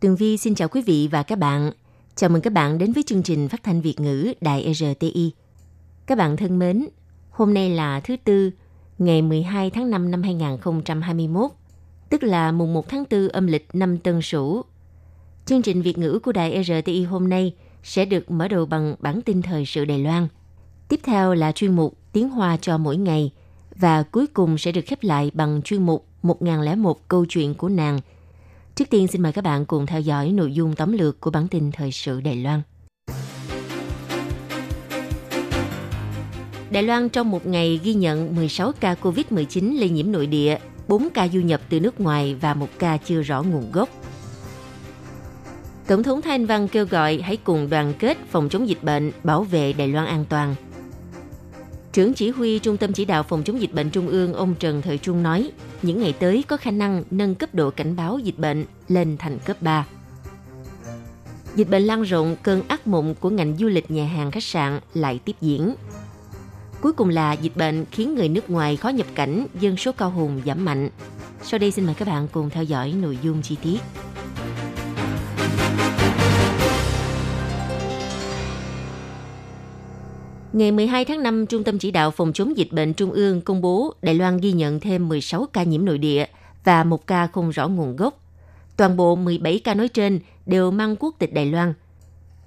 Tường Vi xin chào quý vị và các bạn. Chào mừng các bạn đến với chương trình phát thanh Việt ngữ Đài RTI. Các bạn thân mến, hôm nay là thứ Tư, ngày 12 tháng 5 năm 2021, tức là mùng 1 tháng 4 âm lịch năm Tân Sửu. Chương trình Việt ngữ của Đài RTI hôm nay sẽ được mở đầu bằng bản tin thời sự Đài Loan. Tiếp theo là chuyên mục Tiếng Hoa cho mỗi ngày và cuối cùng sẽ được khép lại bằng chuyên mục 1001 câu chuyện của nàng – Trước tiên xin mời các bạn cùng theo dõi nội dung tóm lược của bản tin thời sự Đài Loan. Đài Loan trong một ngày ghi nhận 16 ca COVID-19 lây nhiễm nội địa, 4 ca du nhập từ nước ngoài và một ca chưa rõ nguồn gốc. Tổng thống Thanh Văn kêu gọi hãy cùng đoàn kết phòng chống dịch bệnh, bảo vệ Đài Loan an toàn. Trưởng chỉ huy Trung tâm Chỉ đạo Phòng chống dịch bệnh Trung ương ông Trần Thời Trung nói, những ngày tới có khả năng nâng cấp độ cảnh báo dịch bệnh lên thành cấp 3. Dịch bệnh lan rộng, cơn ác mộng của ngành du lịch nhà hàng khách sạn lại tiếp diễn. Cuối cùng là dịch bệnh khiến người nước ngoài khó nhập cảnh, dân số cao hùng giảm mạnh. Sau đây xin mời các bạn cùng theo dõi nội dung chi tiết. Ngày 12 tháng 5, Trung tâm Chỉ đạo Phòng chống dịch bệnh Trung ương công bố Đài Loan ghi nhận thêm 16 ca nhiễm nội địa và một ca không rõ nguồn gốc. Toàn bộ 17 ca nói trên đều mang quốc tịch Đài Loan.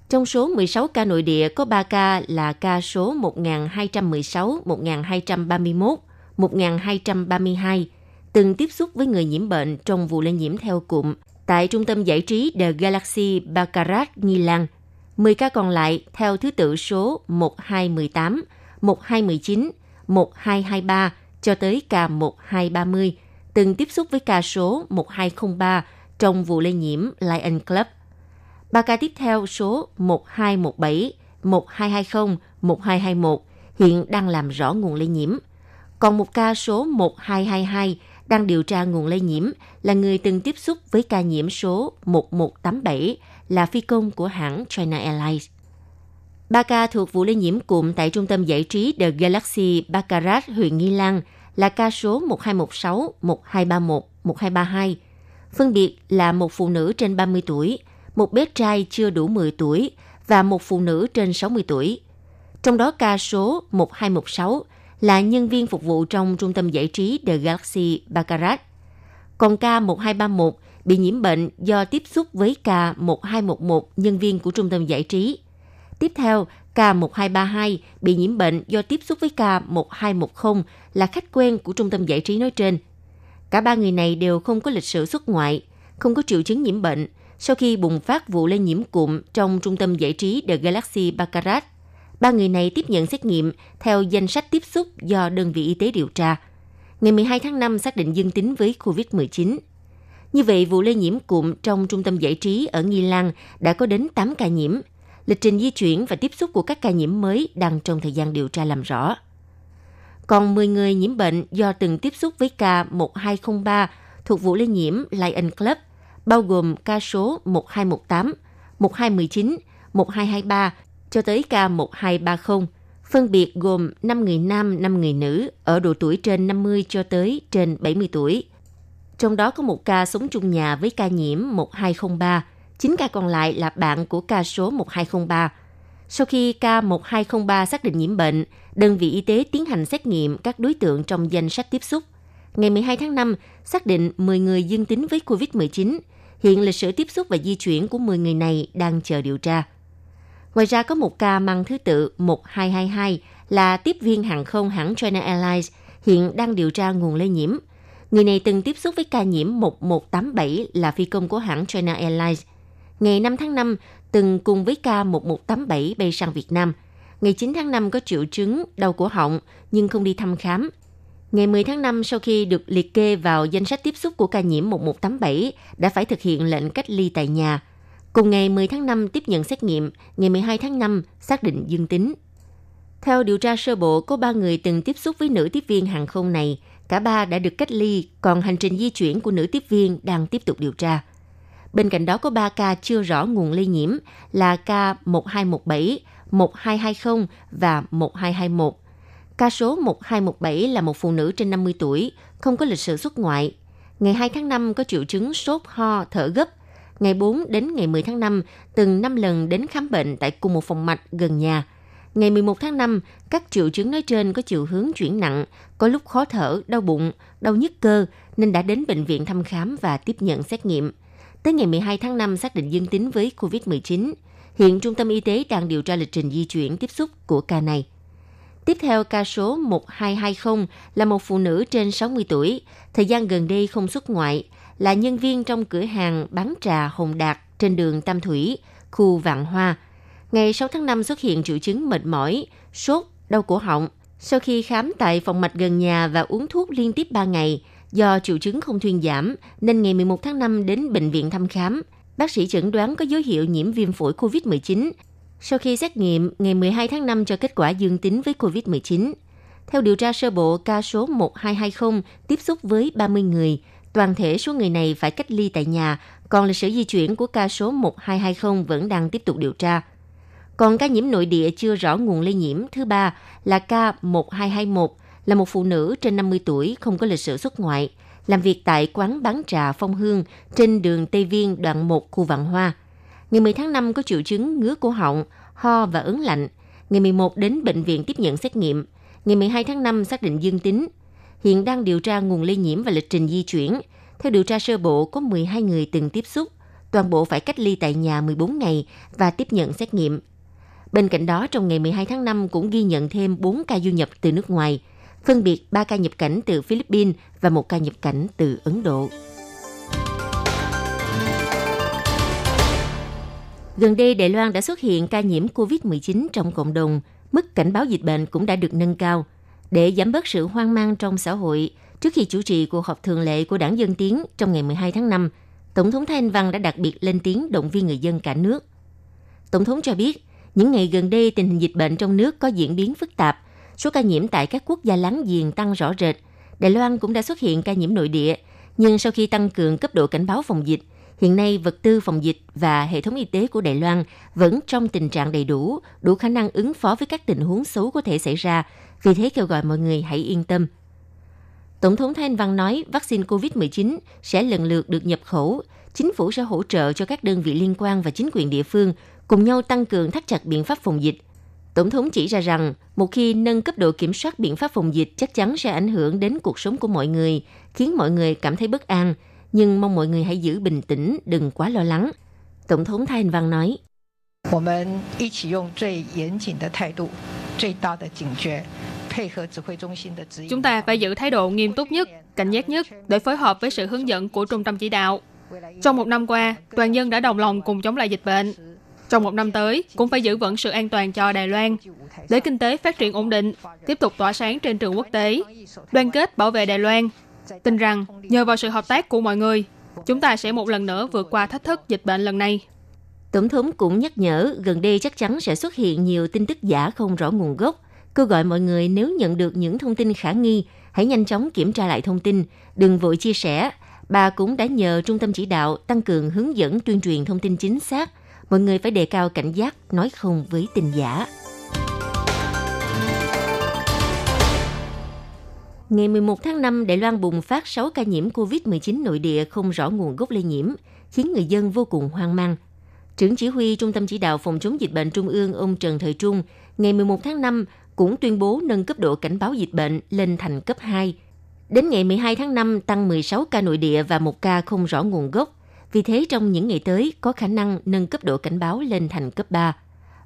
Trong số 16 ca nội địa có 3 ca là ca số 1216, 1231, 1232, từng tiếp xúc với người nhiễm bệnh trong vụ lây nhiễm theo cụm tại trung tâm giải trí The Galaxy Baccarat Nghi Lan – 10 ca còn lại theo thứ tự số 1218, 1219, 1223 cho tới ca 1230, từng tiếp xúc với ca số 1203 trong vụ lây nhiễm Lion Club. Ba ca tiếp theo số 1217, 1220, 1221 hiện đang làm rõ nguồn lây nhiễm. Còn một ca số 1222 đang điều tra nguồn lây nhiễm là người từng tiếp xúc với ca nhiễm số 1187 là phi công của hãng China Airlines. Ba ca thuộc vụ lây nhiễm cụm tại trung tâm giải trí The Galaxy Baccarat, huyện Nghi Lan là ca số 1216, 1231, 1232. Phân biệt là một phụ nữ trên 30 tuổi, một bé trai chưa đủ 10 tuổi và một phụ nữ trên 60 tuổi. Trong đó ca số 1216 là nhân viên phục vụ trong trung tâm giải trí The Galaxy Baccarat. Còn ca 1231 bị nhiễm bệnh do tiếp xúc với ca 1211 nhân viên của trung tâm giải trí. Tiếp theo, ca 1232 bị nhiễm bệnh do tiếp xúc với ca 1210 là khách quen của trung tâm giải trí nói trên. Cả ba người này đều không có lịch sử xuất ngoại, không có triệu chứng nhiễm bệnh sau khi bùng phát vụ lây nhiễm cụm trong trung tâm giải trí The Galaxy Baccarat. Ba người này tiếp nhận xét nghiệm theo danh sách tiếp xúc do đơn vị y tế điều tra. Ngày 12 tháng 5 xác định dương tính với COVID-19. Như vậy, vụ lây nhiễm cụm trong trung tâm giải trí ở Nghi Lan đã có đến 8 ca nhiễm. Lịch trình di chuyển và tiếp xúc của các ca nhiễm mới đang trong thời gian điều tra làm rõ. Còn 10 người nhiễm bệnh do từng tiếp xúc với ca 1203 thuộc vụ lây nhiễm Lion Club, bao gồm ca số 1218, 1219, 1223 cho tới ca 1230, phân biệt gồm 5 người nam, 5 người nữ ở độ tuổi trên 50 cho tới trên 70 tuổi. Trong đó có một ca sống chung nhà với ca nhiễm 1203, 9 ca còn lại là bạn của ca số 1203. Sau khi ca 1203 xác định nhiễm bệnh, đơn vị y tế tiến hành xét nghiệm các đối tượng trong danh sách tiếp xúc. Ngày 12 tháng 5, xác định 10 người dương tính với COVID-19. Hiện lịch sử tiếp xúc và di chuyển của 10 người này đang chờ điều tra. Ngoài ra có một ca mang thứ tự 1222 là tiếp viên hàng không hãng China Airlines hiện đang điều tra nguồn lây nhiễm. Người này từng tiếp xúc với ca nhiễm 1187 là phi công của hãng China Airlines. Ngày 5 tháng 5 từng cùng với ca 1187 bay sang Việt Nam. Ngày 9 tháng 5 có triệu chứng đau cổ họng nhưng không đi thăm khám. Ngày 10 tháng 5, sau khi được liệt kê vào danh sách tiếp xúc của ca nhiễm 1187, đã phải thực hiện lệnh cách ly tại nhà. Cùng ngày 10 tháng 5 tiếp nhận xét nghiệm, ngày 12 tháng 5 xác định dương tính. Theo điều tra sơ bộ, có 3 người từng tiếp xúc với nữ tiếp viên hàng không này. Cả ba đã được cách ly, còn hành trình di chuyển của nữ tiếp viên đang tiếp tục điều tra. Bên cạnh đó có 3 ca chưa rõ nguồn lây nhiễm là ca 1217, 1220 và 1221. Ca số 1217 là một phụ nữ trên 50 tuổi, không có lịch sử xuất ngoại. Ngày 2 tháng 5 có triệu chứng sốt, ho, thở gấp. Ngày 4 đến ngày 10 tháng 5, từng 5 lần đến khám bệnh tại cùng một phòng mạch gần nhà. Ngày 11 tháng 5, các triệu chứng nói trên có chiều hướng chuyển nặng, có lúc khó thở, đau bụng, đau nhức cơ, nên đã đến bệnh viện thăm khám và tiếp nhận xét nghiệm. Tới ngày 12 tháng 5 xác định dương tính với COVID-19. Hiện Trung tâm Y tế đang điều tra lịch trình di chuyển tiếp xúc của ca này. Tiếp theo ca số 1220 là một phụ nữ trên 60 tuổi, thời gian gần đây không xuất ngoại, là nhân viên trong cửa hàng bán trà Hồng Đạt trên đường Tam Thủy, khu Vạn Hoa. Ngày 6 tháng 5 xuất hiện triệu chứng mệt mỏi, sốt, đau cổ họng. Sau khi khám tại phòng mạch gần nhà và uống thuốc liên tiếp 3 ngày, do triệu chứng không thuyên giảm, nên ngày 11 tháng 5 đến bệnh viện thăm khám. Bác sĩ chẩn đoán có dấu hiệu nhiễm viêm phổi COVID-19, sau khi xét nghiệm, ngày 12 tháng 5 cho kết quả dương tính với COVID-19. Theo điều tra sơ bộ, ca số 1220 tiếp xúc với 30 người. Toàn thể số người này phải cách ly tại nhà, còn lịch sử di chuyển của ca số 1220 vẫn đang tiếp tục điều tra. Còn ca nhiễm nội địa chưa rõ nguồn lây nhiễm thứ ba là ca 1221, là một phụ nữ trên 50 tuổi không có lịch sử xuất ngoại, làm việc tại quán bán trà Phong Hương trên đường Tây Viên đoạn 1 khu Vạn Hoa – Ngày 10 tháng 5 có triệu chứng ngứa cổ họng, ho và ớn lạnh. Ngày 11 đến bệnh viện tiếp nhận xét nghiệm. Ngày 12 tháng 5 xác định dương tính. Hiện đang điều tra nguồn lây nhiễm và lịch trình di chuyển. Theo điều tra sơ bộ, có 12 người từng tiếp xúc. Toàn bộ phải cách ly tại nhà 14 ngày và tiếp nhận xét nghiệm. Bên cạnh đó, trong ngày 12 tháng 5 cũng ghi nhận thêm 4 ca du nhập từ nước ngoài, phân biệt 3 ca nhập cảnh từ Philippines và một ca nhập cảnh từ Ấn Độ. Gần đây, Đài Loan đã xuất hiện ca nhiễm COVID-19 trong cộng đồng. Mức cảnh báo dịch bệnh cũng đã được nâng cao. Để giảm bớt sự hoang mang trong xã hội, trước khi chủ trì cuộc họp thường lệ của đảng Dân Tiến trong ngày 12 tháng 5, Tổng thống Thanh Văn đã đặc biệt lên tiếng động viên người dân cả nước. Tổng thống cho biết, những ngày gần đây tình hình dịch bệnh trong nước có diễn biến phức tạp, số ca nhiễm tại các quốc gia láng giềng tăng rõ rệt. Đài Loan cũng đã xuất hiện ca nhiễm nội địa, nhưng sau khi tăng cường cấp độ cảnh báo phòng dịch, Hiện nay, vật tư phòng dịch và hệ thống y tế của Đài Loan vẫn trong tình trạng đầy đủ, đủ khả năng ứng phó với các tình huống xấu có thể xảy ra, vì thế kêu gọi mọi người hãy yên tâm. Tổng thống Thanh Văn nói vaccine COVID-19 sẽ lần lượt được nhập khẩu, chính phủ sẽ hỗ trợ cho các đơn vị liên quan và chính quyền địa phương cùng nhau tăng cường thắt chặt biện pháp phòng dịch. Tổng thống chỉ ra rằng, một khi nâng cấp độ kiểm soát biện pháp phòng dịch chắc chắn sẽ ảnh hưởng đến cuộc sống của mọi người, khiến mọi người cảm thấy bất an, nhưng mong mọi người hãy giữ bình tĩnh, đừng quá lo lắng. Tổng thống Thái Anh Văn nói. Chúng ta phải giữ thái độ nghiêm túc nhất, cảnh giác nhất để phối hợp với sự hướng dẫn của trung tâm chỉ đạo. Trong một năm qua, toàn dân đã đồng lòng cùng chống lại dịch bệnh. Trong một năm tới, cũng phải giữ vững sự an toàn cho Đài Loan, để kinh tế phát triển ổn định, tiếp tục tỏa sáng trên trường quốc tế, đoàn kết bảo vệ Đài Loan, Tin rằng nhờ vào sự hợp tác của mọi người, chúng ta sẽ một lần nữa vượt qua thách thức dịch bệnh lần này. Tổng thống cũng nhắc nhở gần đây chắc chắn sẽ xuất hiện nhiều tin tức giả không rõ nguồn gốc, kêu gọi mọi người nếu nhận được những thông tin khả nghi, hãy nhanh chóng kiểm tra lại thông tin, đừng vội chia sẻ. Bà cũng đã nhờ trung tâm chỉ đạo tăng cường hướng dẫn tuyên truyền thông tin chính xác. Mọi người phải đề cao cảnh giác, nói không với tin giả. Ngày 11 tháng 5, Đài Loan bùng phát 6 ca nhiễm COVID-19 nội địa không rõ nguồn gốc lây nhiễm, khiến người dân vô cùng hoang mang. Trưởng chỉ huy Trung tâm Chỉ đạo Phòng chống dịch bệnh Trung ương ông Trần Thời Trung ngày 11 tháng 5 cũng tuyên bố nâng cấp độ cảnh báo dịch bệnh lên thành cấp 2. Đến ngày 12 tháng 5 tăng 16 ca nội địa và 1 ca không rõ nguồn gốc. Vì thế trong những ngày tới có khả năng nâng cấp độ cảnh báo lên thành cấp 3.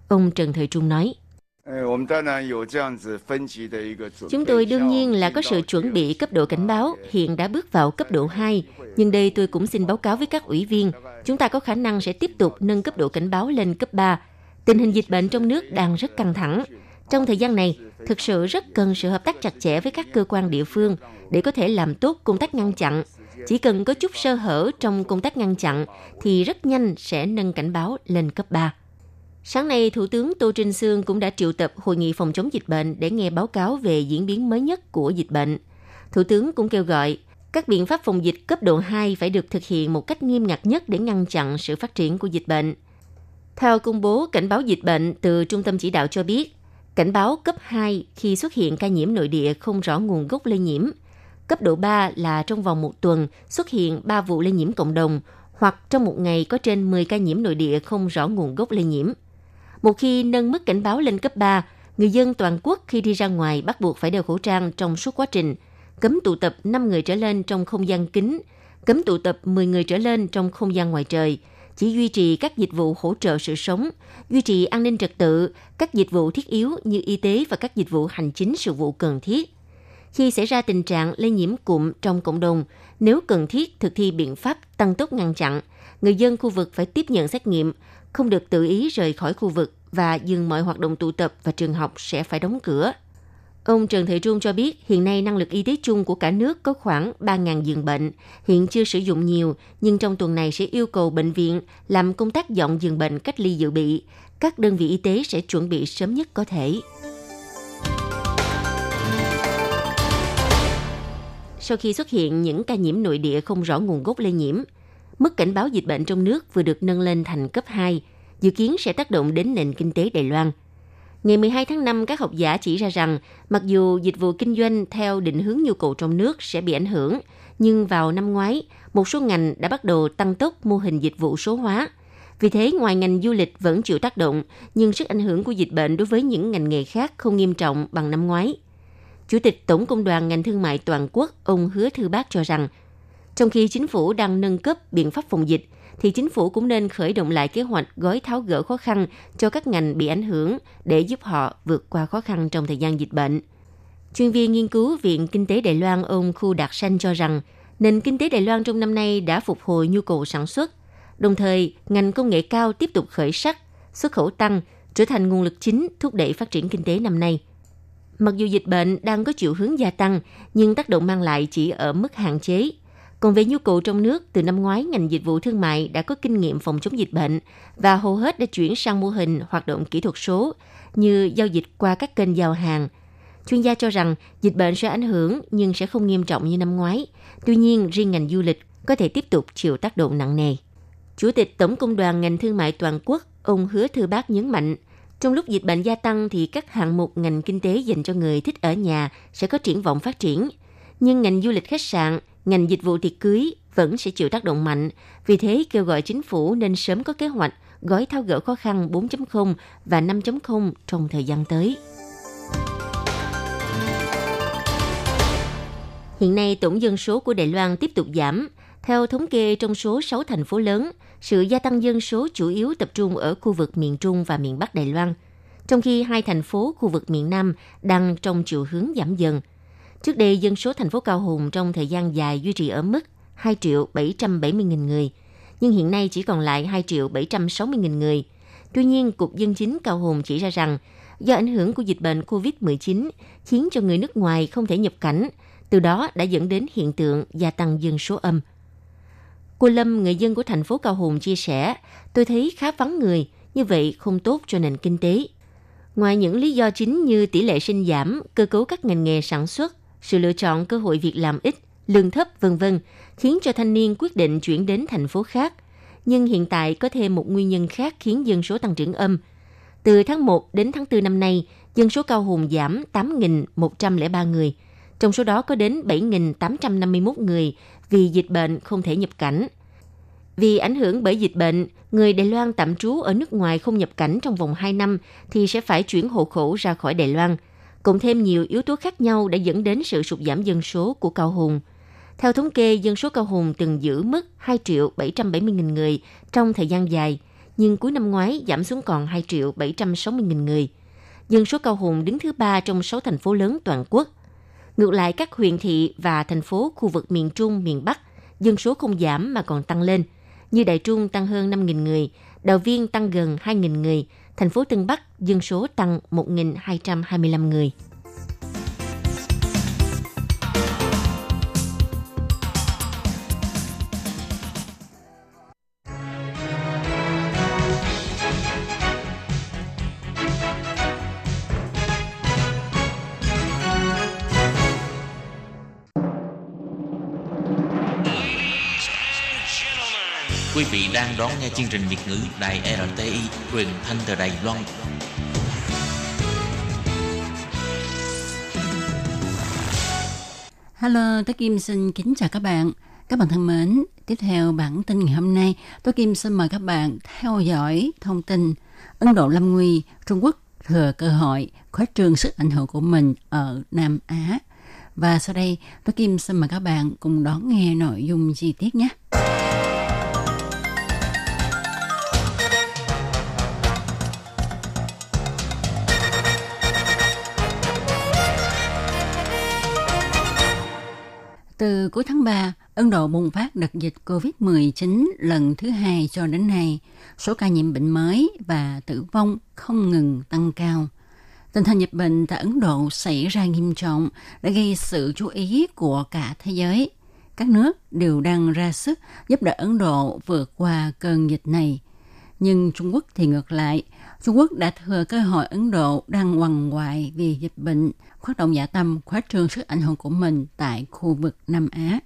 Ông Trần Thời Trung nói. Chúng tôi đương nhiên là có sự chuẩn bị cấp độ cảnh báo, hiện đã bước vào cấp độ 2. Nhưng đây tôi cũng xin báo cáo với các ủy viên, chúng ta có khả năng sẽ tiếp tục nâng cấp độ cảnh báo lên cấp 3. Tình hình dịch bệnh trong nước đang rất căng thẳng. Trong thời gian này, thực sự rất cần sự hợp tác chặt chẽ với các cơ quan địa phương để có thể làm tốt công tác ngăn chặn. Chỉ cần có chút sơ hở trong công tác ngăn chặn thì rất nhanh sẽ nâng cảnh báo lên cấp 3. Sáng nay, Thủ tướng Tô Trinh Sương cũng đã triệu tập hội nghị phòng chống dịch bệnh để nghe báo cáo về diễn biến mới nhất của dịch bệnh. Thủ tướng cũng kêu gọi các biện pháp phòng dịch cấp độ 2 phải được thực hiện một cách nghiêm ngặt nhất để ngăn chặn sự phát triển của dịch bệnh. Theo công bố cảnh báo dịch bệnh từ Trung tâm Chỉ đạo cho biết, cảnh báo cấp 2 khi xuất hiện ca nhiễm nội địa không rõ nguồn gốc lây nhiễm. Cấp độ 3 là trong vòng một tuần xuất hiện 3 vụ lây nhiễm cộng đồng hoặc trong một ngày có trên 10 ca nhiễm nội địa không rõ nguồn gốc lây nhiễm. Một khi nâng mức cảnh báo lên cấp 3, người dân toàn quốc khi đi ra ngoài bắt buộc phải đeo khẩu trang trong suốt quá trình, cấm tụ tập 5 người trở lên trong không gian kín, cấm tụ tập 10 người trở lên trong không gian ngoài trời, chỉ duy trì các dịch vụ hỗ trợ sự sống, duy trì an ninh trật tự, các dịch vụ thiết yếu như y tế và các dịch vụ hành chính sự vụ cần thiết. Khi xảy ra tình trạng lây nhiễm cụm trong cộng đồng, nếu cần thiết thực thi biện pháp tăng tốc ngăn chặn, người dân khu vực phải tiếp nhận xét nghiệm, không được tự ý rời khỏi khu vực và dừng mọi hoạt động tụ tập và trường học sẽ phải đóng cửa. Ông Trần Thị Trung cho biết hiện nay năng lực y tế chung của cả nước có khoảng 3.000 giường bệnh, hiện chưa sử dụng nhiều, nhưng trong tuần này sẽ yêu cầu bệnh viện làm công tác dọn giường bệnh cách ly dự bị. Các đơn vị y tế sẽ chuẩn bị sớm nhất có thể. Sau khi xuất hiện những ca nhiễm nội địa không rõ nguồn gốc lây nhiễm, mức cảnh báo dịch bệnh trong nước vừa được nâng lên thành cấp 2, dự kiến sẽ tác động đến nền kinh tế Đài Loan. Ngày 12 tháng 5, các học giả chỉ ra rằng mặc dù dịch vụ kinh doanh theo định hướng nhu cầu trong nước sẽ bị ảnh hưởng, nhưng vào năm ngoái, một số ngành đã bắt đầu tăng tốc mô hình dịch vụ số hóa. Vì thế, ngoài ngành du lịch vẫn chịu tác động, nhưng sức ảnh hưởng của dịch bệnh đối với những ngành nghề khác không nghiêm trọng bằng năm ngoái. Chủ tịch Tổng Công đoàn ngành thương mại toàn quốc, ông Hứa Thư Bác cho rằng, trong khi chính phủ đang nâng cấp biện pháp phòng dịch, thì chính phủ cũng nên khởi động lại kế hoạch gói tháo gỡ khó khăn cho các ngành bị ảnh hưởng để giúp họ vượt qua khó khăn trong thời gian dịch bệnh. Chuyên viên nghiên cứu Viện Kinh tế Đài Loan ông Khu Đạt Sanh cho rằng, nền kinh tế Đài Loan trong năm nay đã phục hồi nhu cầu sản xuất. Đồng thời, ngành công nghệ cao tiếp tục khởi sắc, xuất khẩu tăng, trở thành nguồn lực chính thúc đẩy phát triển kinh tế năm nay. Mặc dù dịch bệnh đang có chiều hướng gia tăng, nhưng tác động mang lại chỉ ở mức hạn chế, còn về nhu cầu trong nước, từ năm ngoái, ngành dịch vụ thương mại đã có kinh nghiệm phòng chống dịch bệnh và hầu hết đã chuyển sang mô hình hoạt động kỹ thuật số như giao dịch qua các kênh giao hàng. Chuyên gia cho rằng dịch bệnh sẽ ảnh hưởng nhưng sẽ không nghiêm trọng như năm ngoái. Tuy nhiên, riêng ngành du lịch có thể tiếp tục chịu tác động nặng nề. Chủ tịch Tổng Công đoàn ngành thương mại toàn quốc, ông Hứa Thư Bác nhấn mạnh, trong lúc dịch bệnh gia tăng thì các hạng mục ngành kinh tế dành cho người thích ở nhà sẽ có triển vọng phát triển. Nhưng ngành du lịch khách sạn, ngành dịch vụ tiệc cưới vẫn sẽ chịu tác động mạnh. Vì thế, kêu gọi chính phủ nên sớm có kế hoạch gói tháo gỡ khó khăn 4.0 và 5.0 trong thời gian tới. Hiện nay, tổng dân số của Đài Loan tiếp tục giảm. Theo thống kê trong số 6 thành phố lớn, sự gia tăng dân số chủ yếu tập trung ở khu vực miền Trung và miền Bắc Đài Loan, trong khi hai thành phố khu vực miền Nam đang trong chiều hướng giảm dần – Trước đây, dân số thành phố Cao Hùng trong thời gian dài duy trì ở mức 2 triệu 770 nghìn người, nhưng hiện nay chỉ còn lại 2 triệu 760 nghìn người. Tuy nhiên, Cục Dân chính Cao Hùng chỉ ra rằng, do ảnh hưởng của dịch bệnh COVID-19 khiến cho người nước ngoài không thể nhập cảnh, từ đó đã dẫn đến hiện tượng gia tăng dân số âm. Cô Lâm, người dân của thành phố Cao Hùng chia sẻ, tôi thấy khá vắng người, như vậy không tốt cho nền kinh tế. Ngoài những lý do chính như tỷ lệ sinh giảm, cơ cấu các ngành nghề sản xuất, sự lựa chọn cơ hội việc làm ít, lương thấp vân vân khiến cho thanh niên quyết định chuyển đến thành phố khác. Nhưng hiện tại có thêm một nguyên nhân khác khiến dân số tăng trưởng âm. Từ tháng 1 đến tháng 4 năm nay, dân số cao hùng giảm 8.103 người. Trong số đó có đến 7.851 người vì dịch bệnh không thể nhập cảnh. Vì ảnh hưởng bởi dịch bệnh, người Đài Loan tạm trú ở nước ngoài không nhập cảnh trong vòng 2 năm thì sẽ phải chuyển hộ khẩu ra khỏi Đài Loan – Cộng thêm nhiều yếu tố khác nhau đã dẫn đến sự sụt giảm dân số của Cao Hùng. Theo thống kê, dân số Cao Hùng từng giữ mức 2 triệu 770 nghìn người trong thời gian dài, nhưng cuối năm ngoái giảm xuống còn 2 triệu 760 nghìn người. Dân số Cao Hùng đứng thứ ba trong 6 thành phố lớn toàn quốc. Ngược lại, các huyện thị và thành phố khu vực miền Trung, miền Bắc, dân số không giảm mà còn tăng lên. Như Đại Trung tăng hơn 5.000 người, Đào Viên tăng gần 2.000 người, thành phố Tân Bắc dân số tăng 1.225 người. Quý vị đang đón nghe chương trình Việt ngữ Đài RTI truyền thanh từ Đài Loan. Hello, tôi Kim xin kính chào các bạn. Các bạn thân mến, tiếp theo bản tin ngày hôm nay, tôi Kim xin mời các bạn theo dõi thông tin Ấn Độ lâm nguy, Trung Quốc thừa cơ hội khuếch trương sức ảnh hưởng của mình ở Nam Á. Và sau đây, tôi Kim xin mời các bạn cùng đón nghe nội dung chi tiết nhé. Từ cuối tháng 3, Ấn Độ bùng phát đợt dịch COVID-19 lần thứ hai cho đến nay. Số ca nhiễm bệnh mới và tử vong không ngừng tăng cao. Tình hình dịch bệnh tại Ấn Độ xảy ra nghiêm trọng đã gây sự chú ý của cả thế giới. Các nước đều đang ra sức giúp đỡ Ấn Độ vượt qua cơn dịch này. Nhưng Trung Quốc thì ngược lại, Trung Quốc đã thừa cơ hội Ấn Độ đang quằn quại vì dịch bệnh, phát động giả tâm khóa trương sức ảnh hưởng của mình tại khu vực Nam Á.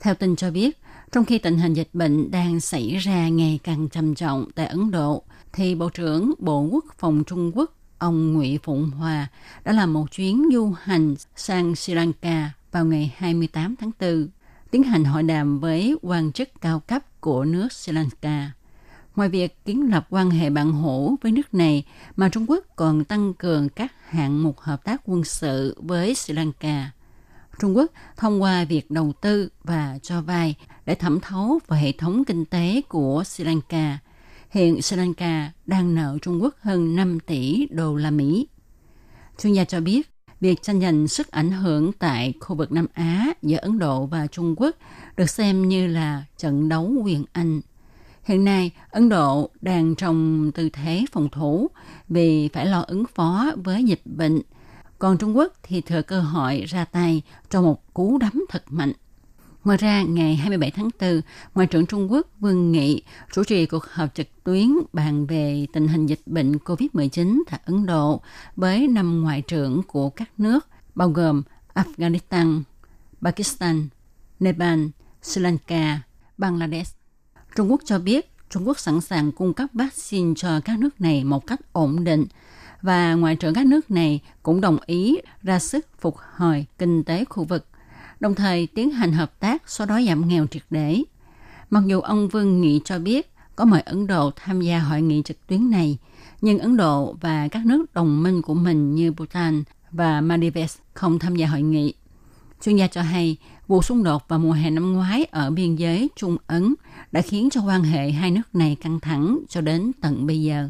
Theo tin cho biết, trong khi tình hình dịch bệnh đang xảy ra ngày càng trầm trọng tại Ấn Độ, thì Bộ trưởng Bộ Quốc phòng Trung Quốc ông nguyễn Phụng Hòa đã làm một chuyến du hành sang Sri Lanka vào ngày 28 tháng 4, tiến hành hội đàm với quan chức cao cấp của nước Sri Lanka. Ngoài việc kiến lập quan hệ bạn hữu với nước này, mà Trung Quốc còn tăng cường các hạng mục hợp tác quân sự với Sri Lanka. Trung Quốc thông qua việc đầu tư và cho vay để thẩm thấu vào hệ thống kinh tế của Sri Lanka. Hiện Sri Lanka đang nợ Trung Quốc hơn 5 tỷ đô la Mỹ. Chuyên gia cho biết, việc tranh giành sức ảnh hưởng tại khu vực Nam Á giữa Ấn Độ và Trung Quốc được xem như là trận đấu quyền Anh Hiện nay, Ấn Độ đang trong tư thế phòng thủ vì phải lo ứng phó với dịch bệnh. Còn Trung Quốc thì thừa cơ hội ra tay cho một cú đấm thật mạnh. Ngoài ra, ngày 27 tháng 4, Ngoại trưởng Trung Quốc Vương Nghị chủ trì cuộc họp trực tuyến bàn về tình hình dịch bệnh COVID-19 tại Ấn Độ với năm ngoại trưởng của các nước bao gồm Afghanistan, Pakistan, Nepal, Sri Lanka, Bangladesh. Trung Quốc cho biết Trung Quốc sẵn sàng cung cấp vaccine cho các nước này một cách ổn định và ngoại trưởng các nước này cũng đồng ý ra sức phục hồi kinh tế khu vực, đồng thời tiến hành hợp tác xóa đói giảm nghèo triệt để. Mặc dù ông Vương Nghị cho biết có mời Ấn Độ tham gia hội nghị trực tuyến này, nhưng Ấn Độ và các nước đồng minh của mình như Bhutan và Maldives không tham gia hội nghị. Chuyên gia cho hay, vụ xung đột vào mùa hè năm ngoái ở biên giới Trung Ấn đã khiến cho quan hệ hai nước này căng thẳng cho đến tận bây giờ.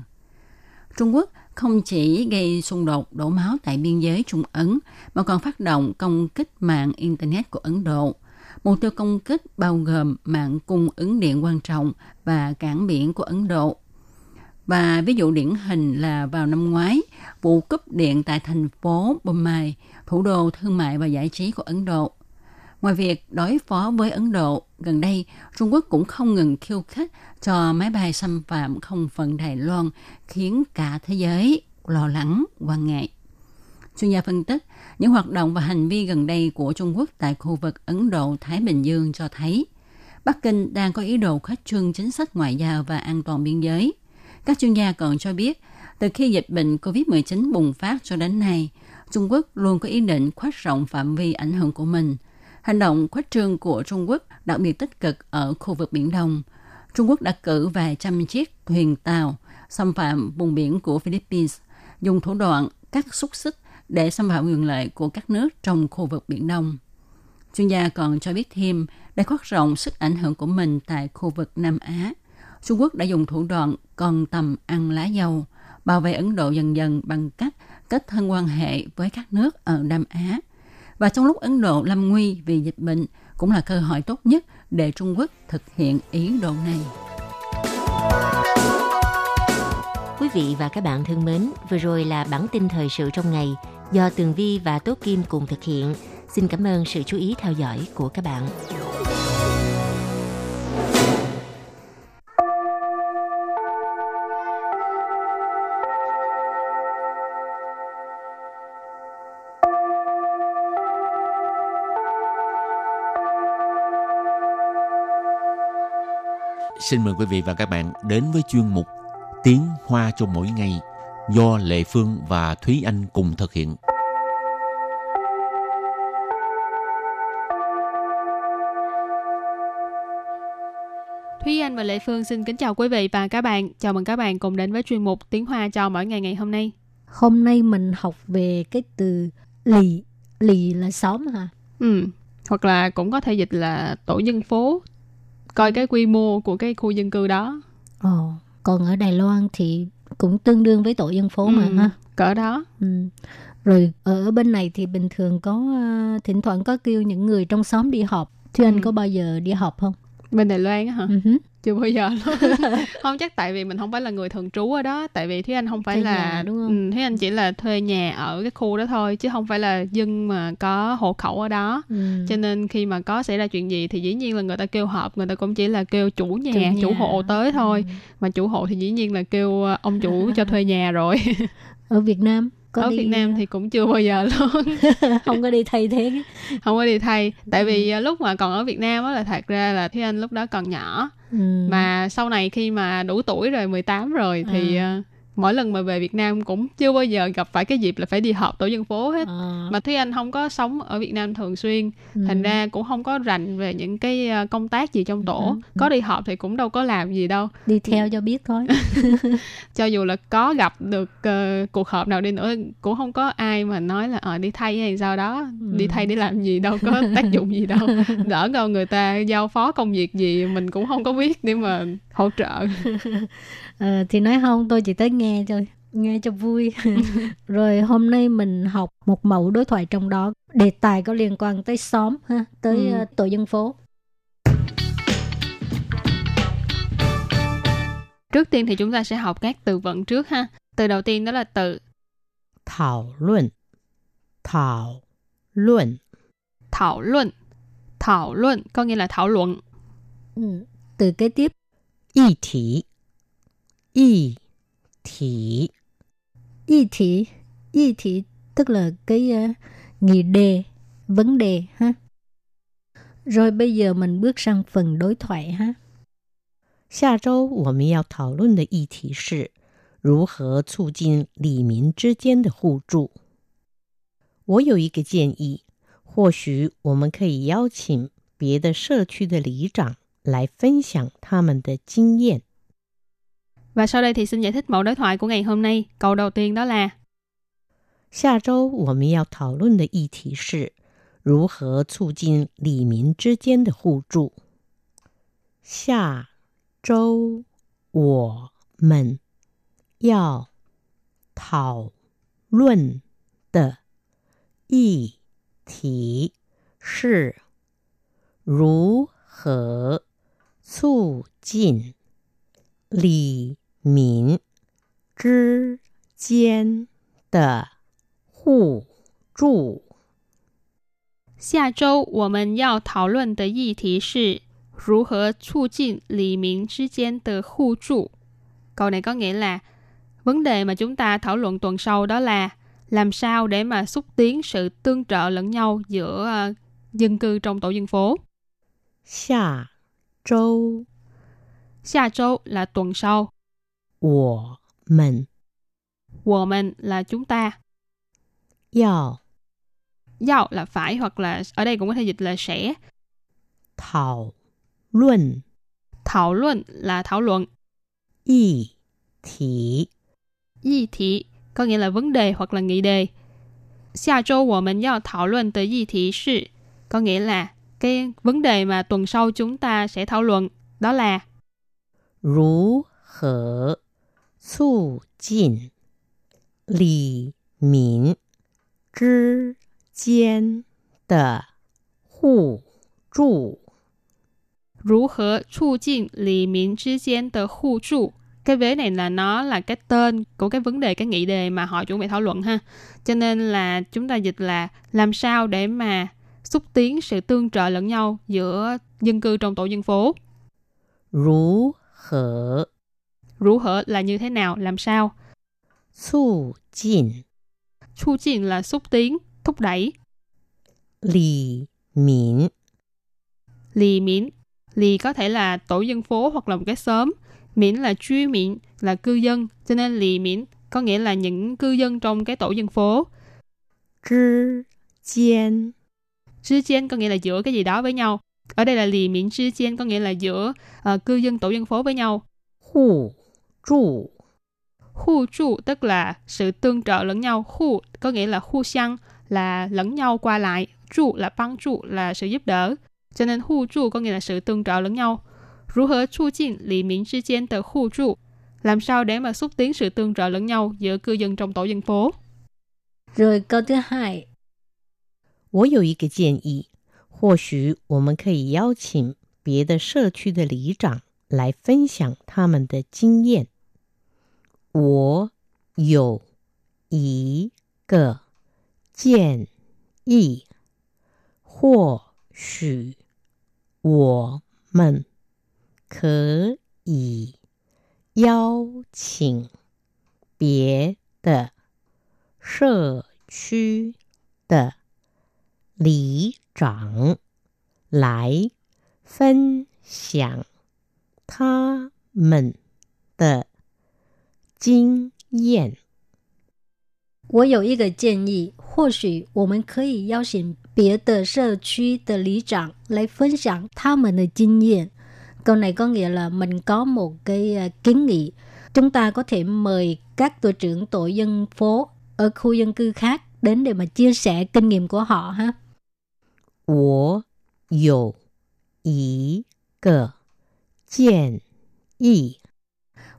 Trung Quốc không chỉ gây xung đột đổ máu tại biên giới Trung Ấn, mà còn phát động công kích mạng Internet của Ấn Độ. Mục tiêu công kích bao gồm mạng cung ứng điện quan trọng và cảng biển của Ấn Độ. Và ví dụ điển hình là vào năm ngoái, vụ cúp điện tại thành phố Bombay, thủ đô thương mại và giải trí của Ấn Độ. Ngoài việc đối phó với Ấn Độ, gần đây Trung Quốc cũng không ngừng khiêu khích cho máy bay xâm phạm không phận Đài Loan, khiến cả thế giới lo lắng, quan ngại. Chuyên gia phân tích, những hoạt động và hành vi gần đây của Trung Quốc tại khu vực Ấn Độ-Thái Bình Dương cho thấy Bắc Kinh đang có ý đồ khuếch trương chính sách ngoại giao và an toàn biên giới. Các chuyên gia còn cho biết, từ khi dịch bệnh COVID-19 bùng phát cho đến nay, Trung Quốc luôn có ý định khoét rộng phạm vi ảnh hưởng của mình. Hành động khuất trương của Trung Quốc đặc biệt tích cực ở khu vực Biển Đông. Trung Quốc đã cử vài trăm chiếc thuyền tàu xâm phạm vùng biển của Philippines, dùng thủ đoạn cắt xúc xích để xâm phạm quyền lợi của các nước trong khu vực Biển Đông. Chuyên gia còn cho biết thêm, để khoác rộng sức ảnh hưởng của mình tại khu vực Nam Á, Trung Quốc đã dùng thủ đoạn còn tầm ăn lá dầu, bảo vệ Ấn Độ dần dần bằng cách kết thân quan hệ với các nước ở Nam Á. Và trong lúc Ấn Độ lâm nguy vì dịch bệnh cũng là cơ hội tốt nhất để Trung Quốc thực hiện ý đồ này. Quý vị và các bạn thân mến, vừa rồi là bản tin thời sự trong ngày do Tường Vi và Tố Kim cùng thực hiện. Xin cảm ơn sự chú ý theo dõi của các bạn. Xin mời quý vị và các bạn đến với chuyên mục Tiếng Hoa cho mỗi ngày do Lệ Phương và Thúy Anh cùng thực hiện. Thúy Anh và Lệ Phương xin kính chào quý vị và các bạn. Chào mừng các bạn cùng đến với chuyên mục Tiếng Hoa cho mỗi ngày ngày hôm nay. Hôm nay mình học về cái từ lì. Lì là xóm hả? Ừ, hoặc là cũng có thể dịch là tổ dân phố. Coi cái quy mô của cái khu dân cư đó. Ồ, còn ở Đài Loan thì cũng tương đương với tổ dân phố ừ, mà ha. Cỡ đó. Ừ. Rồi ở bên này thì bình thường có uh, thỉnh thoảng có kêu những người trong xóm đi họp. Thưa anh Ừ. có bao giờ đi họp không? Bên Đài Loan hả? Ừ hứ. Chưa bao giờ luôn. không chắc tại vì mình không phải là người thường trú ở đó. Tại vì Thúy Anh không phải Thuê là... nhà, đúng không? Ừ, Thúy Anh chỉ là thuê nhà ở cái khu đó thôi. Chứ không phải là dân mà có hộ khẩu ở đó. Ừ. Cho nên khi mà có xảy ra chuyện gì thì dĩ nhiên là người ta kêu họp, người ta cũng chỉ là kêu chủ nhà, Chủ chủ, nhà. hộ tới thôi. Mà chủ hộ thì dĩ nhiên là kêu ờ, ông chủ cho thuê nhà rồi. Ở Việt Nam có Ở đi, Việt Nam thì cũng chưa bao giờ luôn. không có đi thay thế. không có đi thay. Tại Ừ. vì ờ, lúc mà còn ở Việt Nam á là thật ra là Thúy Anh lúc đó còn nhỏ. Ừ. Mà sau này khi mà đủ tuổi rồi, 18 rồi thì À. mỗi lần mà về Việt Nam cũng chưa bao giờ gặp phải cái dịp là phải đi họp tổ dân phố hết. Ờ, Mà Thúy Anh không có sống ở Việt Nam thường xuyên ừ. thành ra cũng không có rành về những cái ờ, công tác gì trong tổ Ừ. có đi họp thì cũng đâu có làm gì đâu đi theo cho biết thôi. cho dù là có gặp được ờ, cuộc họp nào đi nữa cũng không có ai mà nói là ờ đi thay hay sao đó Ừ. đi thay để làm gì đâu có tác dụng gì đâu đỡ đâu người ta giao phó công việc gì mình cũng không có biết để mà hỗ trợ Ờ, thì nói không tôi chỉ tới nghe thôi nghe cho vui. Rồi hôm nay mình học một mẫu đối thoại trong đó. Đề tài có liên quan tới xóm ha tới ừ. Ờ, tổ dân phố. Trước tiên thì chúng ta sẽ học các từ vựng trước ha. Từ đầu tiên đó là từ thảo luận. Thảo luận. Thảo luận. Thảo luận có nghĩa là thảo luận. Ừ. từ kế tiếp. Y thị 议题， y thị y thị tức là cái ờ, nghị đề vấn đề ha rồi bây giờ mình bước sang phần đối thoại ha 下周我们要讨论的议题是如何促进里民之间的互助。我有一个建议，或许我们可以邀请别的社区的里长来分享他们的经验。 và sau đây thì xin giải thích mẫu đối thoại của ngày hôm nay câu đầu tiên đó là 下周我们要讨论的议题是如何促进里民之间的互助。下周我们要讨论的议题是如何促进 里民之间的互助。下周我们要讨论的议题是如何促进里民之间的互助. Câu này có nghĩa là vấn đề mà chúng ta thảo luận tuần sau đó là làm sao để mà xúc tiến sự tương trợ lẫn nhau giữa ờ, dân cư trong tổ dân phố. 下周 Xa châu là tuần sau, 我们 wo mình là chúng ta, 要 giao là phải hoặc là ở đây cũng có thể dịch là sẽ. 讨论 Thảo luận là thảo luận. 议题 Yi thị có nghĩa là vấn đề hoặc là nghị đề. 下周我们要讨论的议题是 có nghĩa là cái vấn đề mà tuần sau chúng ta sẽ thảo luận đó là 如何促进里民之间的互助。如何促进里民之间的互助 cái vế này là nó là cái tên của cái vấn đề cái nghị đề mà họ chuẩn bị thảo luận ha cho nên là chúng ta dịch là làm sao để mà xúc tiến sự tương trợ lẫn nhau giữa dân cư trong tổ dân phố 如 hở. Rú hở là như thế nào, làm sao? Chu jin. Chu jin là xúc tiến, thúc đẩy. Lì mỉn. Lì mỉn. Lì có thể là tổ dân phố hoặc là một cái xóm. Mỉn là truy mỉn, là cư dân. Cho nên lì mỉn có nghĩa là những cư dân trong cái tổ dân phố. Chứ chiên. Chứ chiên có nghĩa là giữa cái gì đó với nhau ở đây là lì miễn之间có nghĩa là giữa ờ, cư dân tổ dân phố với nhau 互助 Hu trụ tức là sự tương trợ lẫn nhau. Hu có nghĩa là hu xiang là lẫn nhau qua lại. Trụ là băng trụ là sự giúp đỡ. Cho nên hu trụ có nghĩa là sự tương trợ lẫn nhau. Rú hờ chu jin lý民之间的互助. Làm sao để mà xúc tiến sự tương trợ lẫn nhau giữa cư dân trong tổ dân phố? Rồi câu thứ hai, 我有一个建议， 或许我们可以邀请别的社区的里长来分享他们的经验。我有一个建议，或许我们可以邀请别的社区的里 长来分享他们的经验。我有一个建议，或许我们可以邀请别的社区的里长来分享他们的经验。Câu này có nghĩa là mình có một cái à, kiến nghị. Chúng ta có thể mời các tổ trưởng tổ dân phố ở khu dân cư khác đến để mà chia sẻ kinh nghiệm của họ ha. 我有一个建议，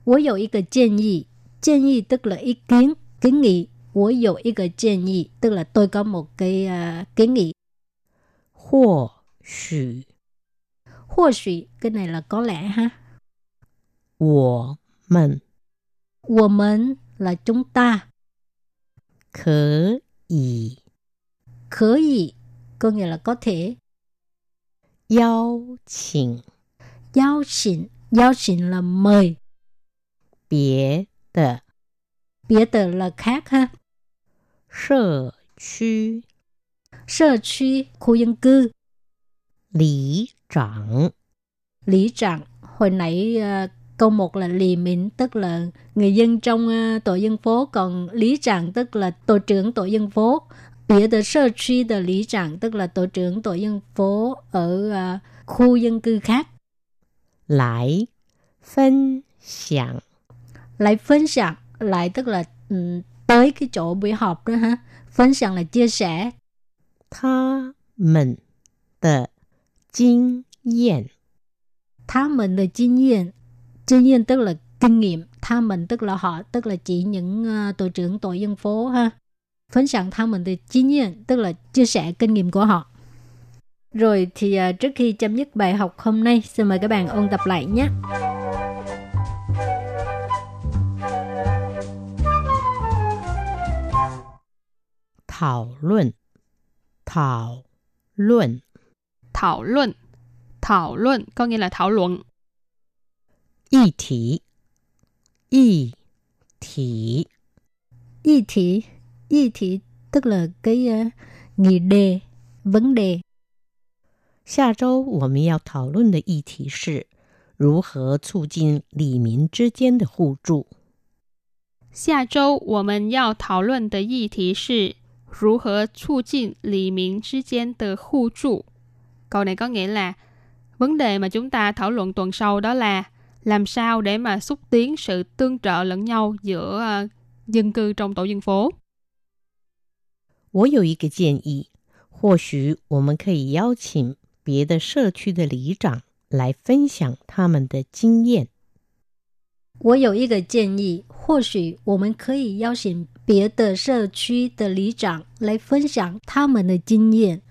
我有一个建议，建议 tức là ý kiến, kiến nghị. 我有一个建议 tức là tôi có một cái à, kiến nghị. 或许或许 cái này là có lẽ ha. 我们我们 là chúng ta, 可以可以 có nghĩa là có thể. 邀请邀请邀请 là mời, 别的别的 là khác ha. 社区社区 khu dân cư, 里长 lý trạng. Hồi nãy à, câu một là lì mịn tức là người dân trong à, tổ dân phố, còn lý trạng tức là tổ trưởng tổ dân phố. Biệt de sơ truy de lý trạng tức là tổ trưởng tổ dân phố ở à, khu dân cư khác. 来分享 Lại phân享, lại tức là ừ, tới cái chỗ buổi họp đó ha. Phân享là chia sẻ. 他们的经验。 Tha mình là kinh nghiệm. Kinh nghiệm tức là kinh nghiệm. Tha mình tức là họ, tức là chỉ những uh, tổ trưởng tổ dân phố ha. phân 享 thao mình từ kinh nghiệm, tức là chia sẻ kinh nghiệm của họ. Rồi thì à, trước khi chấm dứt bài học hôm nay, xin mời các bạn ôn tập lại nhé. Thảo luận Thảo luận Thảo luận Thảo luận có nghĩa là thảo luận. y thị tức là cái uh, nghị đề, vấn đề. 下周我们要讨论的议题是如何促进里民之间的互助。下周我们要讨论的议题是如何促进里民之间的互助. Câu này có nghĩa là vấn đề mà chúng ta thảo luận tuần sau đó là làm sao để mà xúc tiến sự tương trợ lẫn nhau giữa ờ, dân cư trong tổ dân phố. 我有一个建议，或许我们可以邀请别的社区的里长来分享他们的经验。我有一个建议，或许我们可以邀请别的社区的里长来分享他们的经验。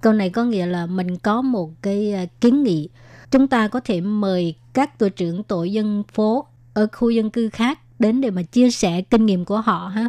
Câu này có nghĩa là mình có một cái uh, kiến nghị. Chúng ta có thể mời các tổ trưởng tổ dân phố ở khu dân cư khác đến để mà chia sẻ kinh nghiệm của họ ha.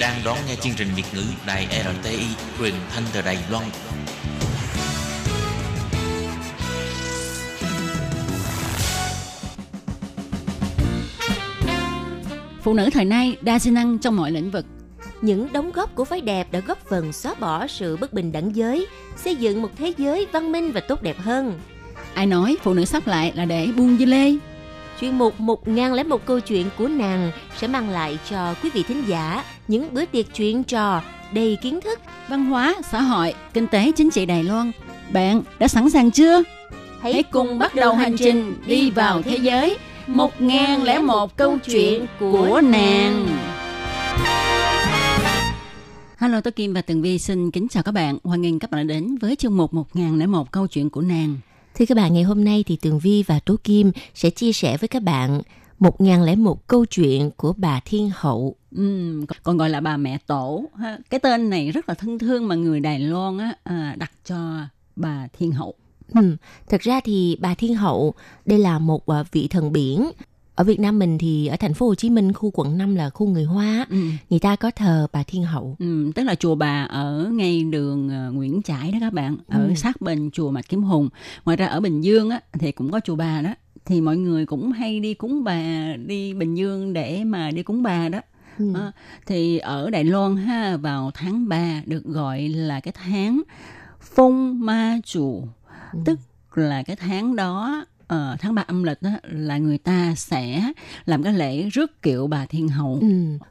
Đang đón nghe chương trình Việt ngữ Đài RTI truyền thanh từ Đài Loan. Phụ nữ thời nay đa sinh năng trong mọi lĩnh vực. Những đóng góp của phái đẹp đã góp phần xóa bỏ sự bất bình đẳng giới, xây dựng một thế giới văn minh và tốt đẹp hơn. Ai nói phụ nữ sắp lại là để buông dưa lê? Chuyên mục 1001 câu chuyện của nàng sẽ mang lại cho quý vị thính giả những bữa tiệc chuyện trò đầy kiến thức. Văn hóa, xã hội, kinh tế, chính trị Đài Loan. Bạn đã sẵn sàng chưa? Hãy cùng bắt đầu hành trình đi vào thế giới 1001 câu chuyện của nàng. Hello, tôi Kim và Tường Vi xin kính chào các bạn. Hoan nghênh các bạn đã đến với chương mục 1001 câu chuyện của nàng. Thưa các bạn, ngày hôm nay thì Tường Vi và Tố Kim sẽ chia sẻ với các bạn 1001 câu chuyện của bà Thiên Hậu. Ừm, còn gọi là bà mẹ tổ. Cái tên này rất là thân thương mà người Đài Loan á, à, đặt cho bà Thiên Hậu. Ừ, thật ra thì bà Thiên Hậu đây là một à, vị thần biển. Ở Việt Nam mình thì ở thành phố Hồ Chí Minh khu quận 5 là khu người Hoa, Ừ. người ta có thờ bà Thiên Hậu. Ừ, tức là chùa bà ở ngay đường ờ, Nguyễn Trãi đó các bạn, ở Ừ. sát bên chùa Mạch Kiếm Hùng. Ngoài ra ở Bình Dương á thì cũng có chùa bà đó. Thì mọi người cũng hay đi cúng bà, đi Bình Dương để mà đi cúng bà đó. Ừ. Ờ, thì ở Đài Loan ha vào tháng 3 được gọi là cái tháng Phong Ma Chủ, Ừ. tức là cái tháng đó ờ, tháng 3 âm lịch đó, là người ta sẽ làm cái lễ rước kiệu bà Thiên Hậu. Ừ.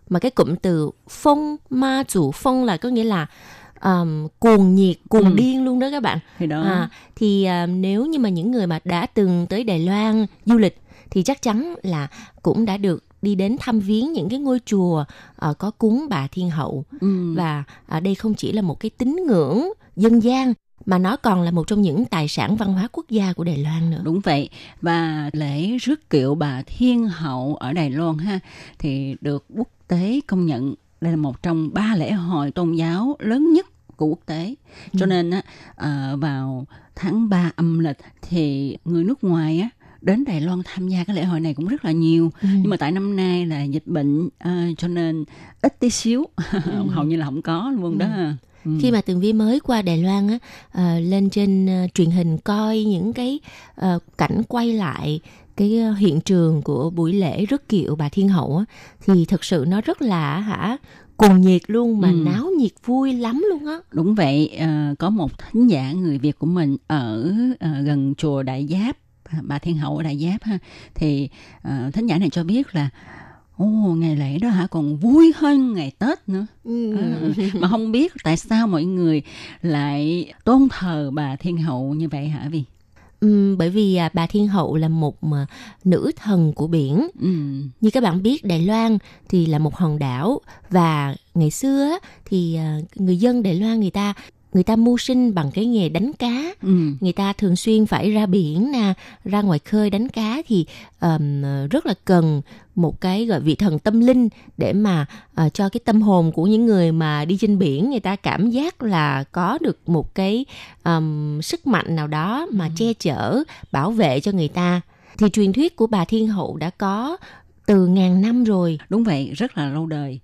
Mà cái cụm từ phong ma chủ phong là có nghĩa là um, cuồng nhiệt, cuồng Ừ. điên luôn đó các bạn. Thì đó. À, thì à, nếu như mà những người mà đã từng tới Đài Loan du lịch thì chắc chắn là cũng đã được đi đến thăm viếng những cái ngôi chùa ờ, có cúng bà Thiên Hậu ừ. và à, đây không chỉ là một cái tín ngưỡng dân gian mà nó còn là một trong những tài sản văn hóa quốc gia của Đài Loan nữa. Đúng vậy và lễ rước kiệu bà Thiên Hậu ở Đài Loan ha thì được quốc tế công nhận đây là một trong ba lễ hội tôn giáo lớn nhất của quốc tế. Cho Ừ. nên á ờ, vào tháng 3 âm lịch thì người nước ngoài á đến Đài Loan tham gia cái lễ hội này cũng rất là nhiều Ừ. nhưng mà tại năm nay là dịch bệnh ờ, cho nên ít tí xíu hầu như là không có luôn đó. Ừ. khi mà tường vi mới qua đài loan á ờ, lên trên ờ, truyền hình coi những cái ờ, cảnh quay lại cái ờ, hiện trường của buổi lễ rước kiệu bà thiên hậu á thì thực sự nó rất là hả cùng nhiệt luôn mà Ừ. náo nhiệt vui lắm luôn á Đúng vậy, ờ, có một thính giả người Việt của mình ở ờ, gần chùa Đại Giáp, bà Thiên Hậu ở Đại Giáp ha, thì ờ, thính giả này cho biết là Ồ, ngày lễ đó hả còn vui hơn ngày Tết nữa. Ừ. Mà không biết tại sao mọi người lại tôn thờ bà Thiên Hậu như vậy hả Vi? Ừm, bởi vì à, bà thiên hậu là một mà, nữ thần của biển Ừ. như các bạn biết Đài Loan thì là một hòn đảo và ngày xưa thì à, người dân Đài Loan người ta người ta mưu sinh bằng cái nghề đánh cá Ừ. người ta thường xuyên phải ra biển nè ra ngoài khơi đánh cá thì ờm, rất là cần một cái gọi vị thần tâm linh để mà ờ, cho cái tâm hồn của những người mà đi trên biển người ta cảm giác là có được một cái ờm, sức mạnh nào đó mà che chở bảo vệ cho người ta thì truyền thuyết của bà thiên hậu đã có từ ngàn năm rồi Đúng vậy, rất là lâu đời.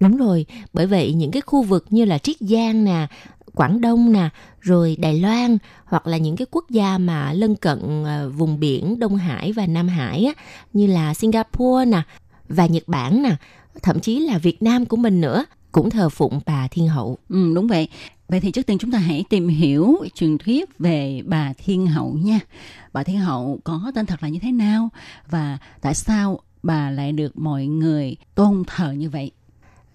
Đúng rồi, bởi vậy những cái khu vực như là Triết Giang nè, Quảng Đông nè, rồi Đài Loan hoặc là những cái quốc gia mà lân cận ờ, vùng biển Đông Hải và Nam Hải á, như là Singapore nè và Nhật Bản nè, thậm chí là Việt Nam của mình nữa cũng thờ phụng bà Thiên Hậu. Ừ, đúng vậy. Vậy thì trước tiên chúng ta hãy tìm hiểu truyền thuyết về bà Thiên Hậu nha. Bà Thiên Hậu có tên thật là như thế nào và tại sao bà lại được mọi người tôn thờ như vậy?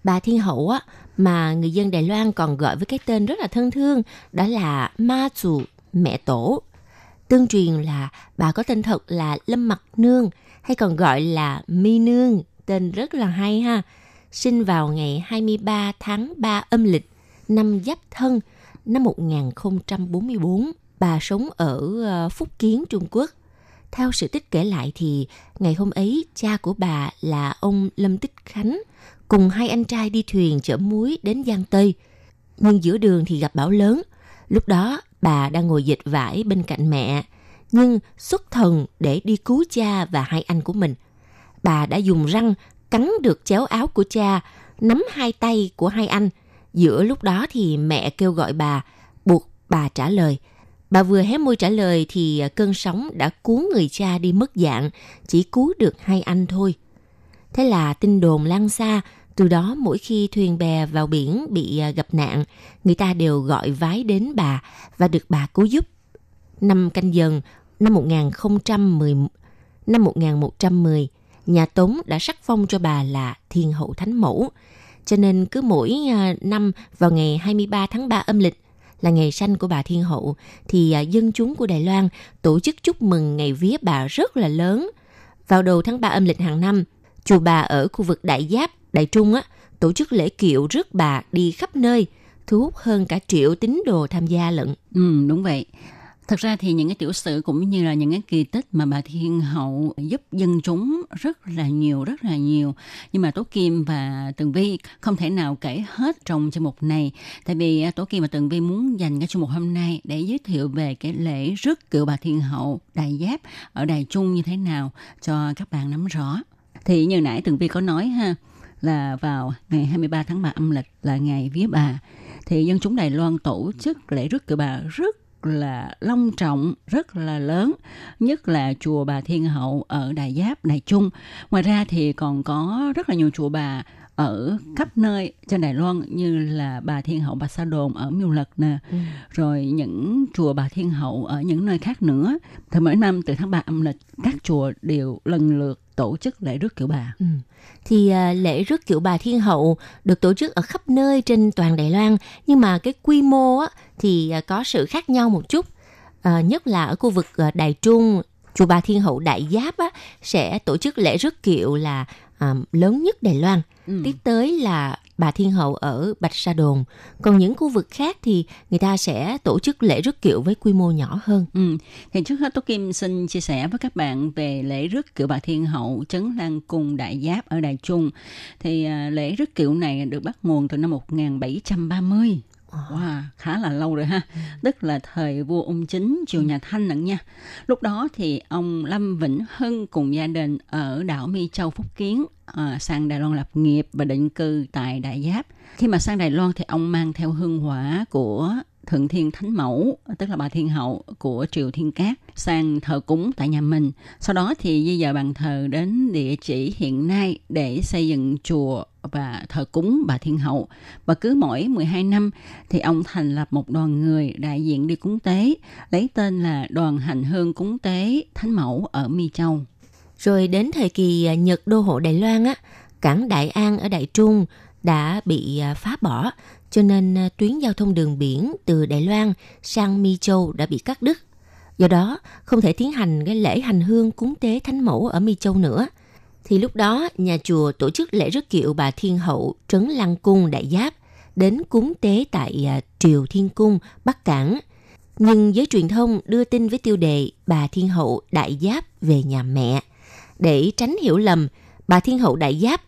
Bà Thiên Hậu á, mà người dân Đài Loan còn gọi với cái tên rất là thân thương, đó là Ma Chủ, mẹ tổ. Tương truyền là bà có tên thật là Lâm Mặc Nương, hay còn gọi là Mi Nương, tên rất là hay ha. Sinh vào ngày 23 tháng 3 âm lịch, năm Giáp Thân, năm 1044. Bà sống ở ờ, Phúc Kiến, Trung Quốc. Theo sự tích kể lại thì ngày hôm ấy cha của bà là ông Lâm Tích Khánh cùng hai anh trai đi thuyền chở muối đến Giang Tây. Nhưng giữa đường thì gặp bão lớn. Lúc đó bà đang ngồi dịch vải bên cạnh mẹ, nhưng xuất thần để đi cứu cha và hai anh của mình. Bà đã dùng răng cắn được chéo áo của cha, nắm hai tay của hai anh. Giữa lúc đó thì mẹ kêu gọi bà, buộc bà trả lời. Bà vừa hé môi trả lời thì cơn sóng đã cuốn người cha đi mất dạng, chỉ cứu được hai anh thôi. Thế là tin đồn lan xa, từ đó mỗi khi thuyền bè vào biển bị à, gặp nạn, người ta đều gọi vái đến bà và được bà cứu giúp. Năm canh dần, năm 1010, năm 1110, nhà Tống đã sắc phong cho bà là Thiên hậu Thánh Mẫu. Cho nên cứ mỗi à, năm vào ngày 23 tháng 3 âm lịch là ngày sanh của bà Thiên hậu thì à, dân chúng của Đài Loan tổ chức chúc mừng ngày vía bà rất là lớn. Vào đầu tháng 3 âm lịch hàng năm, chùa bà ở khu vực Đại Giáp, Đại Trung á, tổ chức lễ kiệu rước bà đi khắp nơi, thu hút hơn cả triệu tín đồ tham gia lận. Ừ, đúng vậy. Thật ra thì những cái tiểu sử cũng như là những cái kỳ tích mà bà Thiên Hậu giúp dân chúng rất là nhiều, rất là nhiều. Nhưng mà Tố Kim và Tường Vi không thể nào kể hết trong chương mục này. Tại vì à, Tố Kim và Tường Vi muốn dành cái chương mục hôm nay để giới thiệu về cái lễ rước cựu bà Thiên Hậu Đại Giáp ở Đài Trung như thế nào cho các bạn nắm rõ. Thì như nãy Tường Vi có nói ha, là vào ngày 23 tháng 3 âm lịch là ngày vía bà thì dân chúng Đài Loan tổ chức lễ rước cựu bà rất là long trọng, rất là lớn, nhất là chùa Bà Thiên Hậu ở Đài Giáp, Đài Trung. Ngoài ra thì còn có rất là nhiều chùa bà ở khắp nơi trên Đài Loan như là Bà Thiên Hậu Bà Sa Đồn ở Miêu Lật nè, ừ. rồi những chùa Bà Thiên Hậu ở những nơi khác nữa. Thì mỗi năm từ tháng 3 âm lịch, các chùa đều lần lượt tổ chức lễ rước kiệu bà. Ừ. Thì uh, lễ rước kiệu bà Thiên Hậu được tổ chức ở khắp nơi trên toàn Đài Loan, nhưng mà cái quy mô á, thì uh, có sự khác nhau một chút. Uh, nhất là ở khu vực uh, Đài Trung, chùa Bà Thiên Hậu Đại Giáp á, sẽ tổ chức lễ rước kiệu là uh, lớn nhất Đài Loan. Ừ. Tiếp tới là bà Thiên Hậu ở Bạch Sa Đồn. Còn những khu vực khác thì người ta sẽ tổ chức lễ rước kiệu với quy mô nhỏ hơn. Ừ. Thì trước hết Tố Kim xin chia sẻ với các bạn về lễ rước kiệu bà Thiên Hậu Trấn Lan Cung Đại Giáp ở Đài Trung. Thì à, lễ rước kiệu này được bắt nguồn từ năm 1730. Wow, khá là lâu rồi ha. Ừ. Tức là thời vua ung chính triều nhà Thanh lận nha. Lúc đó thì ông Lâm Vĩnh Hưng cùng gia đình ở đảo Mi Châu Phúc Kiến à, sang Đài Loan lập nghiệp và định cư tại Đại Giáp. Khi mà sang Đài Loan thì ông mang theo hương hỏa của Thượng Thiên Thánh Mẫu, tức là bà Thiên Hậu của Triều Thiên Cát, sang thờ cúng tại nhà mình. Sau đó thì di dời bàn thờ đến địa chỉ hiện nay để xây dựng chùa và thờ cúng bà Thiên Hậu. Và cứ mỗi 12 năm thì ông thành lập một đoàn người đại diện đi cúng tế, lấy tên là Đoàn Hành Hương Cúng Tế Thánh Mẫu ở Mi Châu. Rồi đến thời kỳ à, Nhật đô hộ Đài Loan á, cảng Đại An ở Đại Trung đã bị à, phá bỏ, cho nên à, tuyến giao thông đường biển từ Đài Loan sang Mi Châu đã bị cắt đứt. Do đó, không thể tiến hành cái lễ hành hương cúng tế thánh mẫu ở Mi Châu nữa. Thì lúc đó, nhà chùa tổ chức lễ rước kiệu bà Thiên Hậu Trấn Lăng Cung Đại Giáp đến cúng tế tại Triều Thiên Cung, Bắc Cảng. Nhưng giới truyền thông đưa tin với tiêu đề bà Thiên Hậu Đại Giáp về nhà mẹ – để tránh hiểu lầm, bà Thiên Hậu Đại Giáp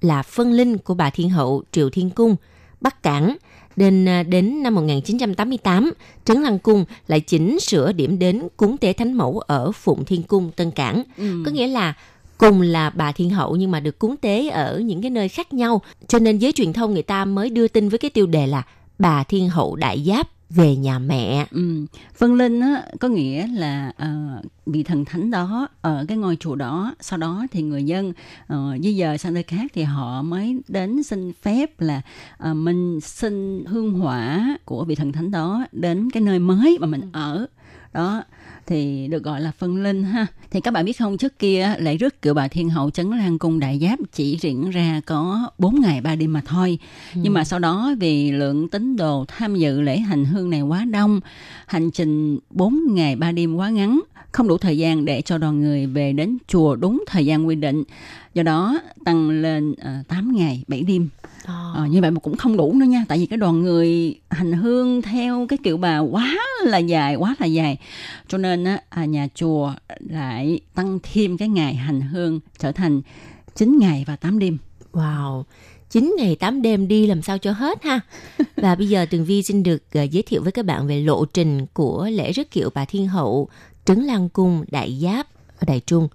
là phân linh của bà Thiên Hậu Triệu Thiên Cung, Bắc Cảng. Đến, à, đến năm 1988, Trấn Lăng Cung lại chỉnh sửa điểm đến cúng tế Thánh Mẫu ở Phụng Thiên Cung, Tân Cảng. Ừ. Có nghĩa là cùng là bà thiên hậu nhưng mà được cúng tế ở những cái nơi khác nhau cho nên giới truyền thông người ta mới đưa tin với cái tiêu đề là bà thiên hậu đại giáp về nhà mẹ. Ừ. Vân Linh á, có nghĩa là uh, vị thần thánh đó ở cái ngôi chùa đó. Sau đó thì người dân uh, di dời sang nơi khác thì họ mới đến xin phép là uh, mình xin hương hỏa của vị thần thánh đó đến cái nơi mới mà mình ừ. ở đó thì được gọi là phân linh ha. Thì các bạn biết không, trước kia lễ rước kiệu bà Thiên Hậu Trấn Lan Cung Đại Giáp chỉ diễn ra có 4 ngày 3 đêm mà thôi. Ừ. Nhưng mà sau đó vì lượng tín đồ tham dự lễ hành hương này quá đông, hành trình 4 ngày 3 đêm quá ngắn, không đủ thời gian để cho đoàn người về đến chùa đúng thời gian quy định. Do đó tăng lên uh, ờ, 8 ngày 7 đêm. À, như vậy mà cũng không đủ nữa nha tại vì cái đoàn người hành hương theo cái kiểu bà quá là dài quá là dài cho nên á à, nhà chùa lại tăng thêm cái ngày hành hương trở thành 9 ngày và 8 đêm wow 9 ngày 8 đêm đi làm sao cho hết ha. Và bây giờ Tường Vi xin được giới thiệu với các bạn về lộ trình của lễ rước kiệu bà Thiên Hậu Trấn Lăng Cung Đại Giáp ở Đại Trung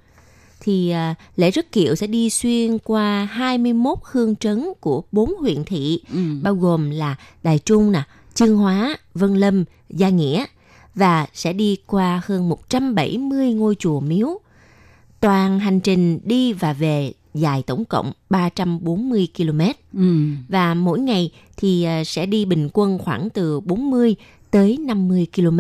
thì à, lễ rước kiệu sẽ đi xuyên qua 21 hương trấn của bốn huyện thị ừ. bao gồm là Đài Trung nè, Chương Hóa, Vân Lâm, Gia Nghĩa và sẽ đi qua hơn 170 ngôi chùa miếu. Toàn hành trình đi và về dài tổng cộng 340 km. Ừ. Và mỗi ngày thì à, sẽ đi bình quân khoảng từ 40 tới 50 km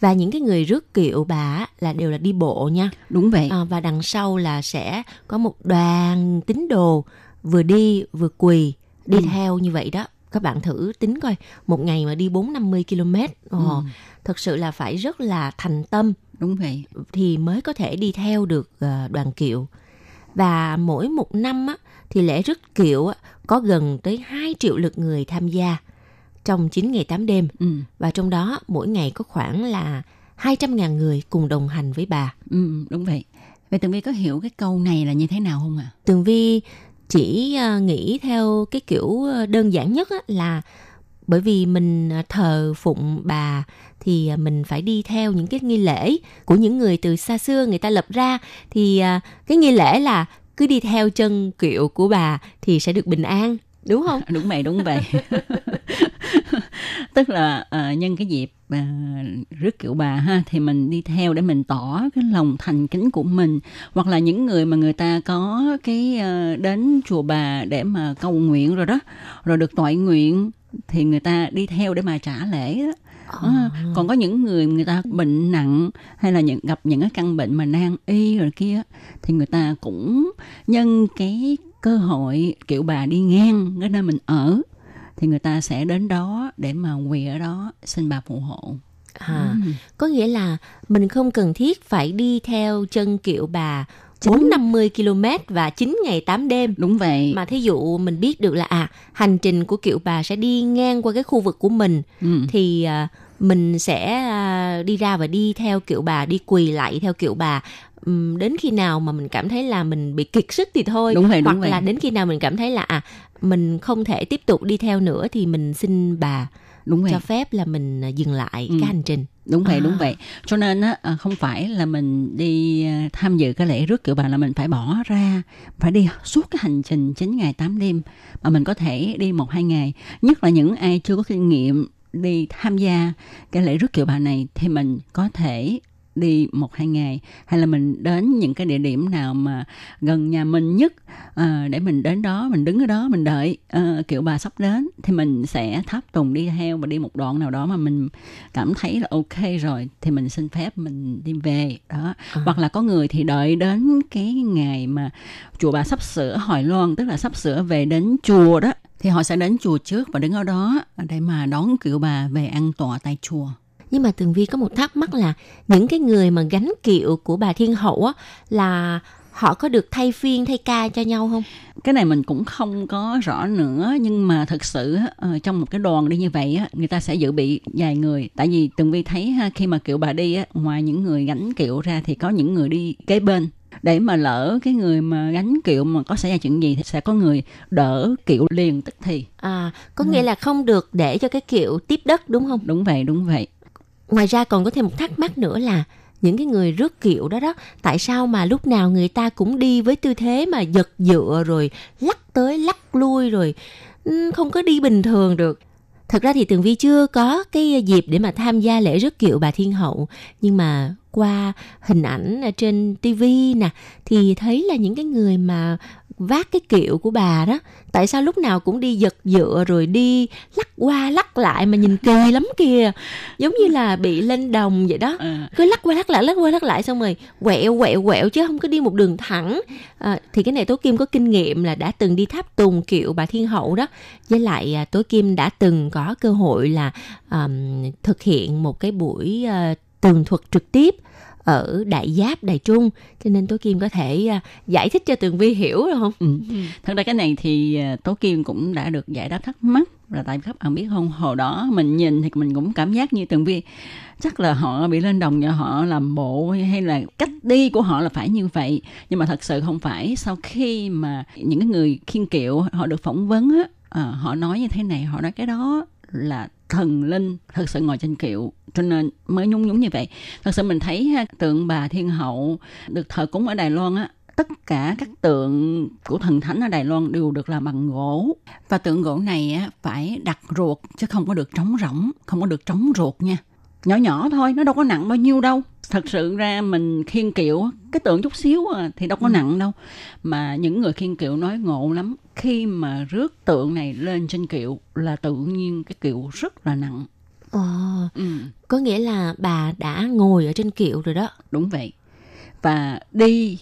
và những cái người rước kiệu bà là đều là đi bộ nha. Đúng vậy. À, và đằng sau là sẽ có một đoàn tín đồ vừa đi vừa quỳ đi ừ. theo như vậy đó. Các bạn thử tính coi một ngày mà đi bốn năm mươi km ồ, ừ. thật sự là phải rất là thành tâm đúng vậy. thì mới có thể đi theo được uh, đoàn kiệu. Và mỗi một năm á, thì lễ rước kiệu á, có gần tới 2 triệu lượt người tham gia trong 9 ngày 8 đêm. Ừ. Và trong đó mỗi ngày có khoảng là 200.000 người cùng đồng hành với bà. Ừ, đúng vậy. Vậy Tường Vi có hiểu cái câu này là như thế nào không ạ? À? Tường Vi chỉ uh, nghĩ theo cái kiểu ờ, đơn giản nhất á, là bởi vì mình ờ, thờ phụng bà thì mình phải đi theo những cái nghi lễ của những người từ xa xưa người ta lập ra thì cái nghi lễ là cứ đi theo chân kiệu của bà thì sẽ được bình an đúng không? Đúng vậy đúng vậy tức là uh, nhân cái dịp uh, rước kiệu bà ha thì mình đi theo để mình tỏ cái lòng thành kính của mình. Hoặc là những người mà người ta có cái uh, đến chùa bà để mà cầu nguyện rồi đó rồi được toại nguyện thì người ta đi theo để mà trả lễ đó. À, còn có những người người ta bệnh nặng hay là những gặp những cái căn bệnh mà nan y rồi kia thì người ta cũng nhân cái cơ hội kiểu bà đi ngang cái nơi mình ở thì người ta sẽ đến đó để mà quỳ ở đó xin bà phù hộ à, ừ. có nghĩa là mình không cần thiết phải đi theo chân kiệu bà bốn năm mươi km và 9 ngày 8 đêm. Đúng vậy. Mà thí dụ mình biết được là à hành trình của kiệu bà sẽ đi ngang qua cái khu vực của mình ừ. thì à, mình sẽ à, đi ra và đi theo kiệu bà đi quỳ lại theo kiệu bà đến khi nào mà mình cảm thấy là mình bị kiệt sức thì thôi đúng vậy, đúng hoặc vậy. là đến khi nào mình cảm thấy là à mình không thể tiếp tục đi theo nữa thì mình xin bà đúng vậy. cho phép là mình à, dừng lại ừ. cái hành trình đúng vậy à. đúng vậy cho nên á à, không phải là mình đi à, tham dự cái lễ rước kiểu bà là mình phải bỏ ra phải đi suốt cái hành trình 9 ngày 8 đêm mà mình có thể đi một hai ngày nhất là những ai chưa có kinh nghiệm đi tham gia cái lễ rước kiệu bà này thì mình có thể đi một hai ngày? Hay là mình đến những cái địa điểm nào mà gần nhà mình nhất à, để mình đến đó mình đứng ở đó mình đợi à, kiểu bà sắp đến? Thì mình sẽ tháp tùng đi theo và đi một đoạn nào đó mà mình cảm thấy là ok rồi thì mình xin phép mình đi về. Đó. À. hoặc là có người thì đợi đến cái ngày mà chùa bà sắp sửa hỏi loan tức là sắp sửa về đến chùa đó thì họ sẽ đến chùa trước và đứng ở đó để mà đón kiểu bà về ăn tọa tại chùa nhưng mà tường vi có một thắc mắc là những cái người mà gánh kiệu của bà thiên hậu á là họ có được thay phiên thay ca cho nhau không? Cái này mình cũng không có rõ nữa nhưng mà thật sự uh, trong một cái đoàn đi như vậy á người ta sẽ dự bị vài người. Tại vì tường vi thấy khi mà kiệu bà đi á ngoài những người gánh kiệu ra thì có những người đi kế bên. Để mà lỡ cái người mà gánh kiệu mà có xảy ra chuyện gì thì sẽ có người đỡ kiệu liền tức thì. À có ừ. nghĩa là không được để cho cái kiệu tiếp đất đúng không? Đúng vậy đúng vậy ngoài ra còn có thêm một thắc mắc nữa là những cái người rước kiệu đó đó, tại sao mà lúc nào người ta cũng đi với tư thế mà giật dựa rồi lắc tới lắc lui rồi không có đi bình thường được. Thật ra thì tường vi chưa có cái dịp để mà tham gia lễ rước kiệu bà thiên hậu, nhưng mà qua hình ảnh trên tivi nè, thì thấy là những cái người mà vác cái kiệu của bà đó. Tại sao lúc nào cũng đi giật dựa rồi đi lắc qua lắc lại mà nhìn kỳ lắm kìa. Giống như là bị lên đồng vậy đó. À, cứ lắc qua lắc lại lắc qua lắc lại xong rồi quẹo quẹo quẹo chứ không có đi một đường thẳng. À, thì cái này tố kim có kinh nghiệm là đã từng đi tháp tùng kiệu bà thiên hậu đó. Với lại à, tố kim đã từng có cơ hội là ờm, thực hiện một cái buổi à, tường thuật trực tiếp ở đại giáp đại trung. Cho nên tố kim có thể à, giải thích cho tường vi hiểu được không? Ừ. thật ra cái này thì à, tố kim cũng đã được giải đáp thắc mắc. Là tại các bạn biết không hồi đó mình nhìn thì mình cũng cảm giác như tường vi chắc là họ bị lên đồng cho họ làm bộ hay là cách đi của họ là phải như vậy. Nhưng mà thật sự không phải. Sau khi mà những cái người khiên kiệu họ được phỏng vấn á à, họ nói như thế này họ nói cái đó là thần linh thật sự ngồi trên kiệu cho nên mới nhung nhúng như vậy. Thật sự mình thấy ha, tượng bà thiên hậu được thờ cúng ở đài loan á tất cả các tượng của thần thánh ở Đài Loan đều được làm bằng gỗ. Và tượng gỗ này á, phải đặt ruột chứ không có được trống rỗng không có được trống ruột nha. Nhỏ nhỏ thôi nó đâu có nặng bao nhiêu đâu. Thật sự ra mình khiên kiệu cái tượng chút xíu à, thì đâu có nặng đâu. Mà những người khiên kiệu nói ngộ lắm khi mà rước tượng này lên trên kiệu là tự nhiên cái kiệu rất là nặng. Ờ, ừ. có nghĩa là bà đã ngồi ở trên kiệu rồi đó. Đúng vậy. Và đi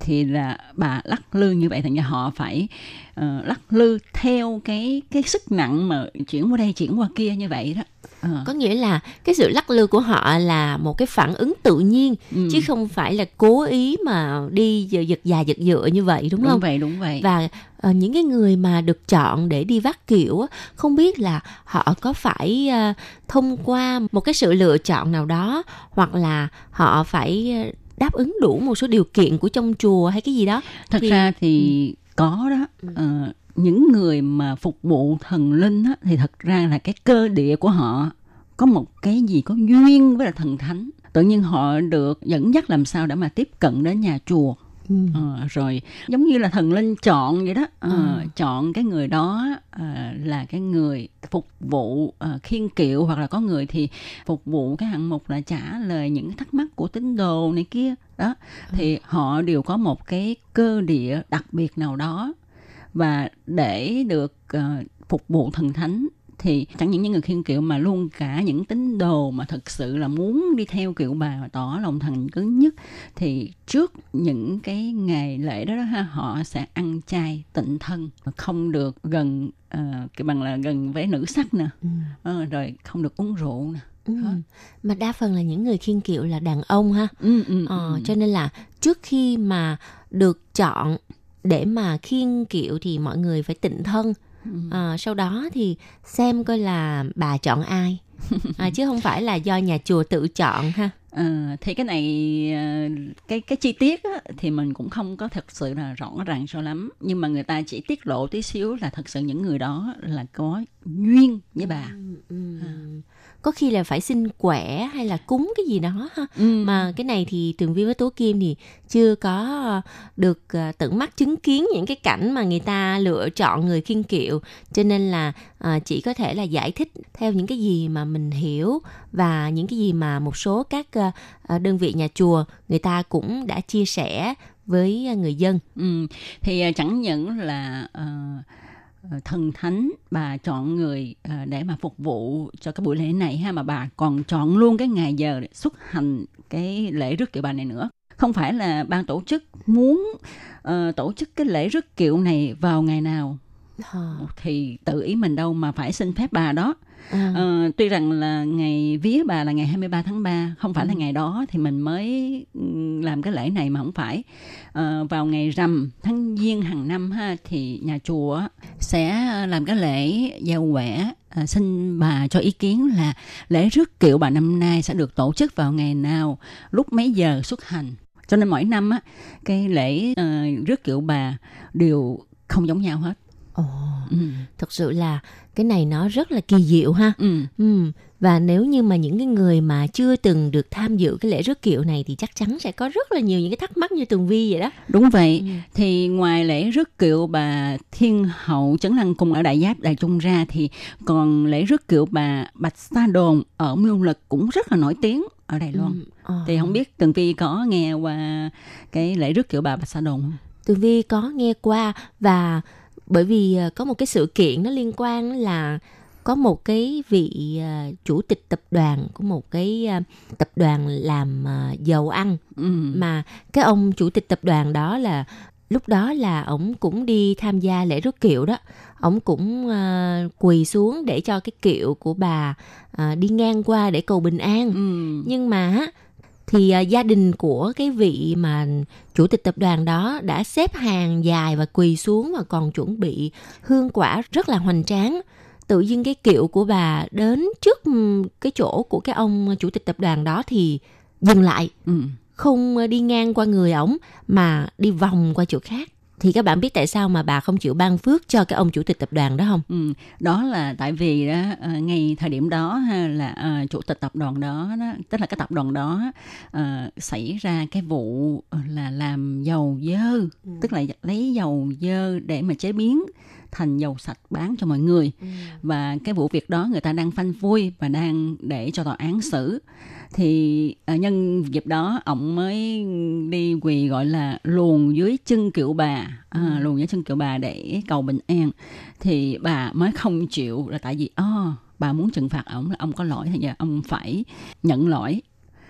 thì là bà lắc lư như vậy thành ra họ phải ờ, lắc lư theo cái cái sức nặng mà chuyển qua đây chuyển qua kia như vậy đó. Ờ, có nghĩa là cái sự lắc lư của họ là một cái phản ứng tự nhiên ừ, chứ không phải là cố ý mà đi giật già giật dựa như vậy đúng đúng không? vậy đúng vậy. Và ờ, những cái người mà được chọn để đi vác kiệu á, không biết là họ có phải ờ, thông qua một cái sự lựa chọn nào đó hoặc là họ phải ờ, đáp ứng đủ một số điều kiện của trong chùa hay cái gì đó. Thật thì- ra thì có đó. Ừ. Ờ, những người mà phục vụ thần linh á, thì thật ra là cái cơ địa của họ có một cái gì có duyên với là thần thánh. Tự nhiên họ được dẫn dắt làm sao để mà tiếp cận đến nhà chùa Ừ. Ờ, rồi giống như là thần linh chọn vậy đó Ờ, Ừ. chọn cái người đó ờ, là cái người phục vụ uh, khiên kiệu hoặc là có người thì phục vụ cái hạng mục là trả lời những thắc mắc của tín đồ này kia đó thì họ đều có một cái cơ địa đặc biệt nào đó và để được ờ, phục vụ thần thánh thì chẳng những những người khiên kiệu mà luôn cả những tín đồ mà thực sự là muốn đi theo kiệu bà và tỏ lòng thành cứng nhất thì trước những cái ngày lễ đó, đó ha, họ sẽ ăn chay tịnh thân không được gần ờ, cái bằng là gần với nữ sắc nè Ừ. Ờ, rồi không được uống rượu nè Ừ. Hả? mà đa phần là những người khiên kiệu là đàn ông ha ừ, ừ, Ờ, ừ. cho nên là trước khi mà được chọn để mà khiêng kiệu thì mọi người phải tịnh thân Ừ. Ờ, sau đó thì xem coi là bà chọn ai. À, chứ không phải là do nhà chùa tự chọn ha. Ờ, thì cái này ờ, cái cái chi tiết á, thì mình cũng không có thật sự là rõ ràng cho lắm. Nhưng mà người ta chỉ tiết lộ tí xíu là thật sự những người đó là có duyên với bà. Ừ. có khi là phải xin quẻ hay là cúng cái gì đó ha ừ. mà cái này thì tường vi với tố kim thì chưa có được ờ, tận mắt chứng kiến những cái cảnh mà người ta lựa chọn người khiên kiệu cho nên là ờ, chỉ có thể là giải thích theo những cái gì mà mình hiểu và những cái gì mà một số các ờ, đơn vị nhà chùa người ta cũng đã chia sẻ với người dân Ừ. thì chẳng những là ờ, thần thánh bà chọn người ờ, để mà phục vụ cho cái buổi lễ này ha mà bà còn chọn luôn cái ngày giờ để xuất hành cái lễ rước kiệu bà này nữa. Không phải là ban tổ chức muốn ờ, tổ chức cái lễ rước kiệu này vào ngày nào Ờ, thì tự ý mình đâu mà phải xin phép bà đó à, Ờ, tuy rằng là ngày vía bà là ngày 23 tháng 3 không phải là Ừ. ngày đó thì mình mới ừm, làm cái lễ này mà không phải. Ờ, vào ngày rằm tháng giêng hàng năm ha thì nhà chùa sẽ làm cái lễ giao quẻ à, xin bà cho ý kiến là lễ rước kiệu bà năm nay sẽ được tổ chức vào ngày nào lúc mấy giờ xuất hành. Cho nên mỗi năm á cái lễ ờ, rước kiệu bà đều không giống nhau hết ồ, ừ. thật sự là cái này nó rất là kỳ diệu ha Ừ. Ừ, và nếu như mà những cái người mà chưa từng được tham dự cái lễ rước kiệu này thì chắc chắn sẽ có rất là nhiều những cái thắc mắc như Tường Vi vậy đó. Đúng vậy. Ừ. Thì ngoài lễ rước kiệu bà Thiên Hậu Trấn Lăng Cung ở Đại Giáp Đại Trung ra thì còn lễ rước kiệu bà Bạch Sa Đồn ở Miêu Lực cũng rất là nổi tiếng ở Đài Loan. Ừ, ờ. Thì không biết Tường Vi có nghe qua cái lễ rước kiệu bà Bạch Sa Đồn không? Tường Vi có nghe qua và bởi vì à, có một cái sự kiện nó liên quan là có một cái vị à, chủ tịch tập đoàn của một cái à, tập đoàn làm dầu ăn Ừ. mà cái ông chủ tịch tập đoàn đó là lúc đó là ổng cũng đi tham gia lễ rước kiệu đó ổng cũng quỳ xuống để cho cái kiệu của bà đi ngang qua để cầu bình an Ừ. nhưng mà thì à, gia đình của cái vị mà chủ tịch tập đoàn đó đã xếp hàng dài và quỳ xuống và còn chuẩn bị hương quả rất là hoành tráng. Tự dưng cái kiệu của bà đến trước ừm, cái chỗ của cái ông chủ tịch tập đoàn đó thì dừng lại. Ừ. không đi ngang qua người ổng mà đi vòng qua chỗ khác thì các bạn biết tại sao mà bà không chịu ban phước cho cái ông chủ tịch tập đoàn đó không? Ừ, đó là tại vì đó ờ, ngay thời điểm đó ha, là ờ, chủ tịch tập đoàn đó, đó tức là cái tập đoàn đó ờ, xảy ra cái vụ là làm dầu dơ tức là lấy dầu dơ để mà chế biến thành dầu sạch bán cho mọi người. Và cái vụ việc đó người ta đang phanh phui và đang để cho tòa án xử. Thì ờ, nhân dịp đó ổng mới đi quỳ gọi là luồn dưới chân kiệu bà à, luồn dưới chân kiệu bà để cầu bình an. Thì bà mới không chịu là tại vì oh, bà muốn trừng phạt ổng là ông có lỗi thì giờ ông phải nhận lỗi.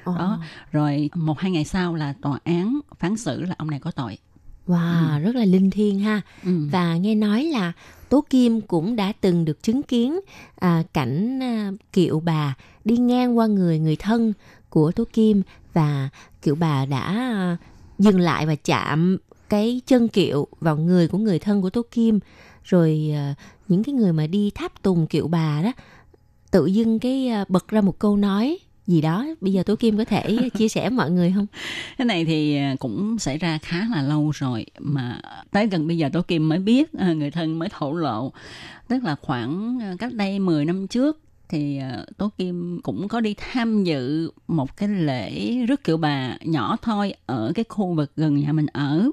Đó rồi một hai ngày sau là tòa án phán xử là ông này có tội Wow, rất là linh thiêng ha. Ừ. Và nghe nói là Tố Kim cũng đã từng được chứng kiến à, cảnh à, kiệu bà đi ngang qua người người thân của Tố Kim và kiệu bà đã à, dừng lại và chạm cái chân kiệu vào người của người thân của Tố Kim. Rồi à, những cái người mà đi tháp tùng kiệu bà đó tự dưng cái à, bật ra một câu nói gì đó. Bây giờ tú Kim có thể chia sẻ mọi người không? cái này thì à, cũng xảy ra khá là lâu rồi mà tới gần bây giờ tú Kim mới biết à, người thân mới thổ lộ tức là khoảng à, cách đây 10 năm trước thì Tố Kim cũng có đi tham dự một cái lễ rước kiệu bà nhỏ thôi ở cái khu vực gần nhà mình ở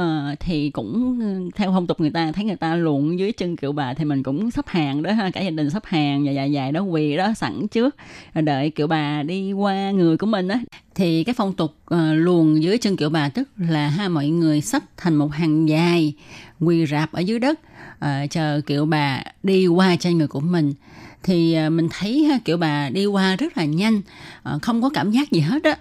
uh, thì cũng ừ, theo phong tục người ta thấy người ta luồn dưới chân kiệu bà thì mình cũng sắp hàng đó ha cả gia đình sắp hàng dài dài dài đó quỳ đó sẵn trước. Đợi kiệu bà đi qua người của mình á. Thì cái phong tục uh, luồn dưới chân kiệu bà tức là ha mọi người sắp thành một hàng dài quỳ rạp ở dưới đất uh, chờ kiệu bà đi qua trên người của mình. Thì mình thấy ha, kiệu bà đi qua rất là nhanh không có cảm giác gì hết á.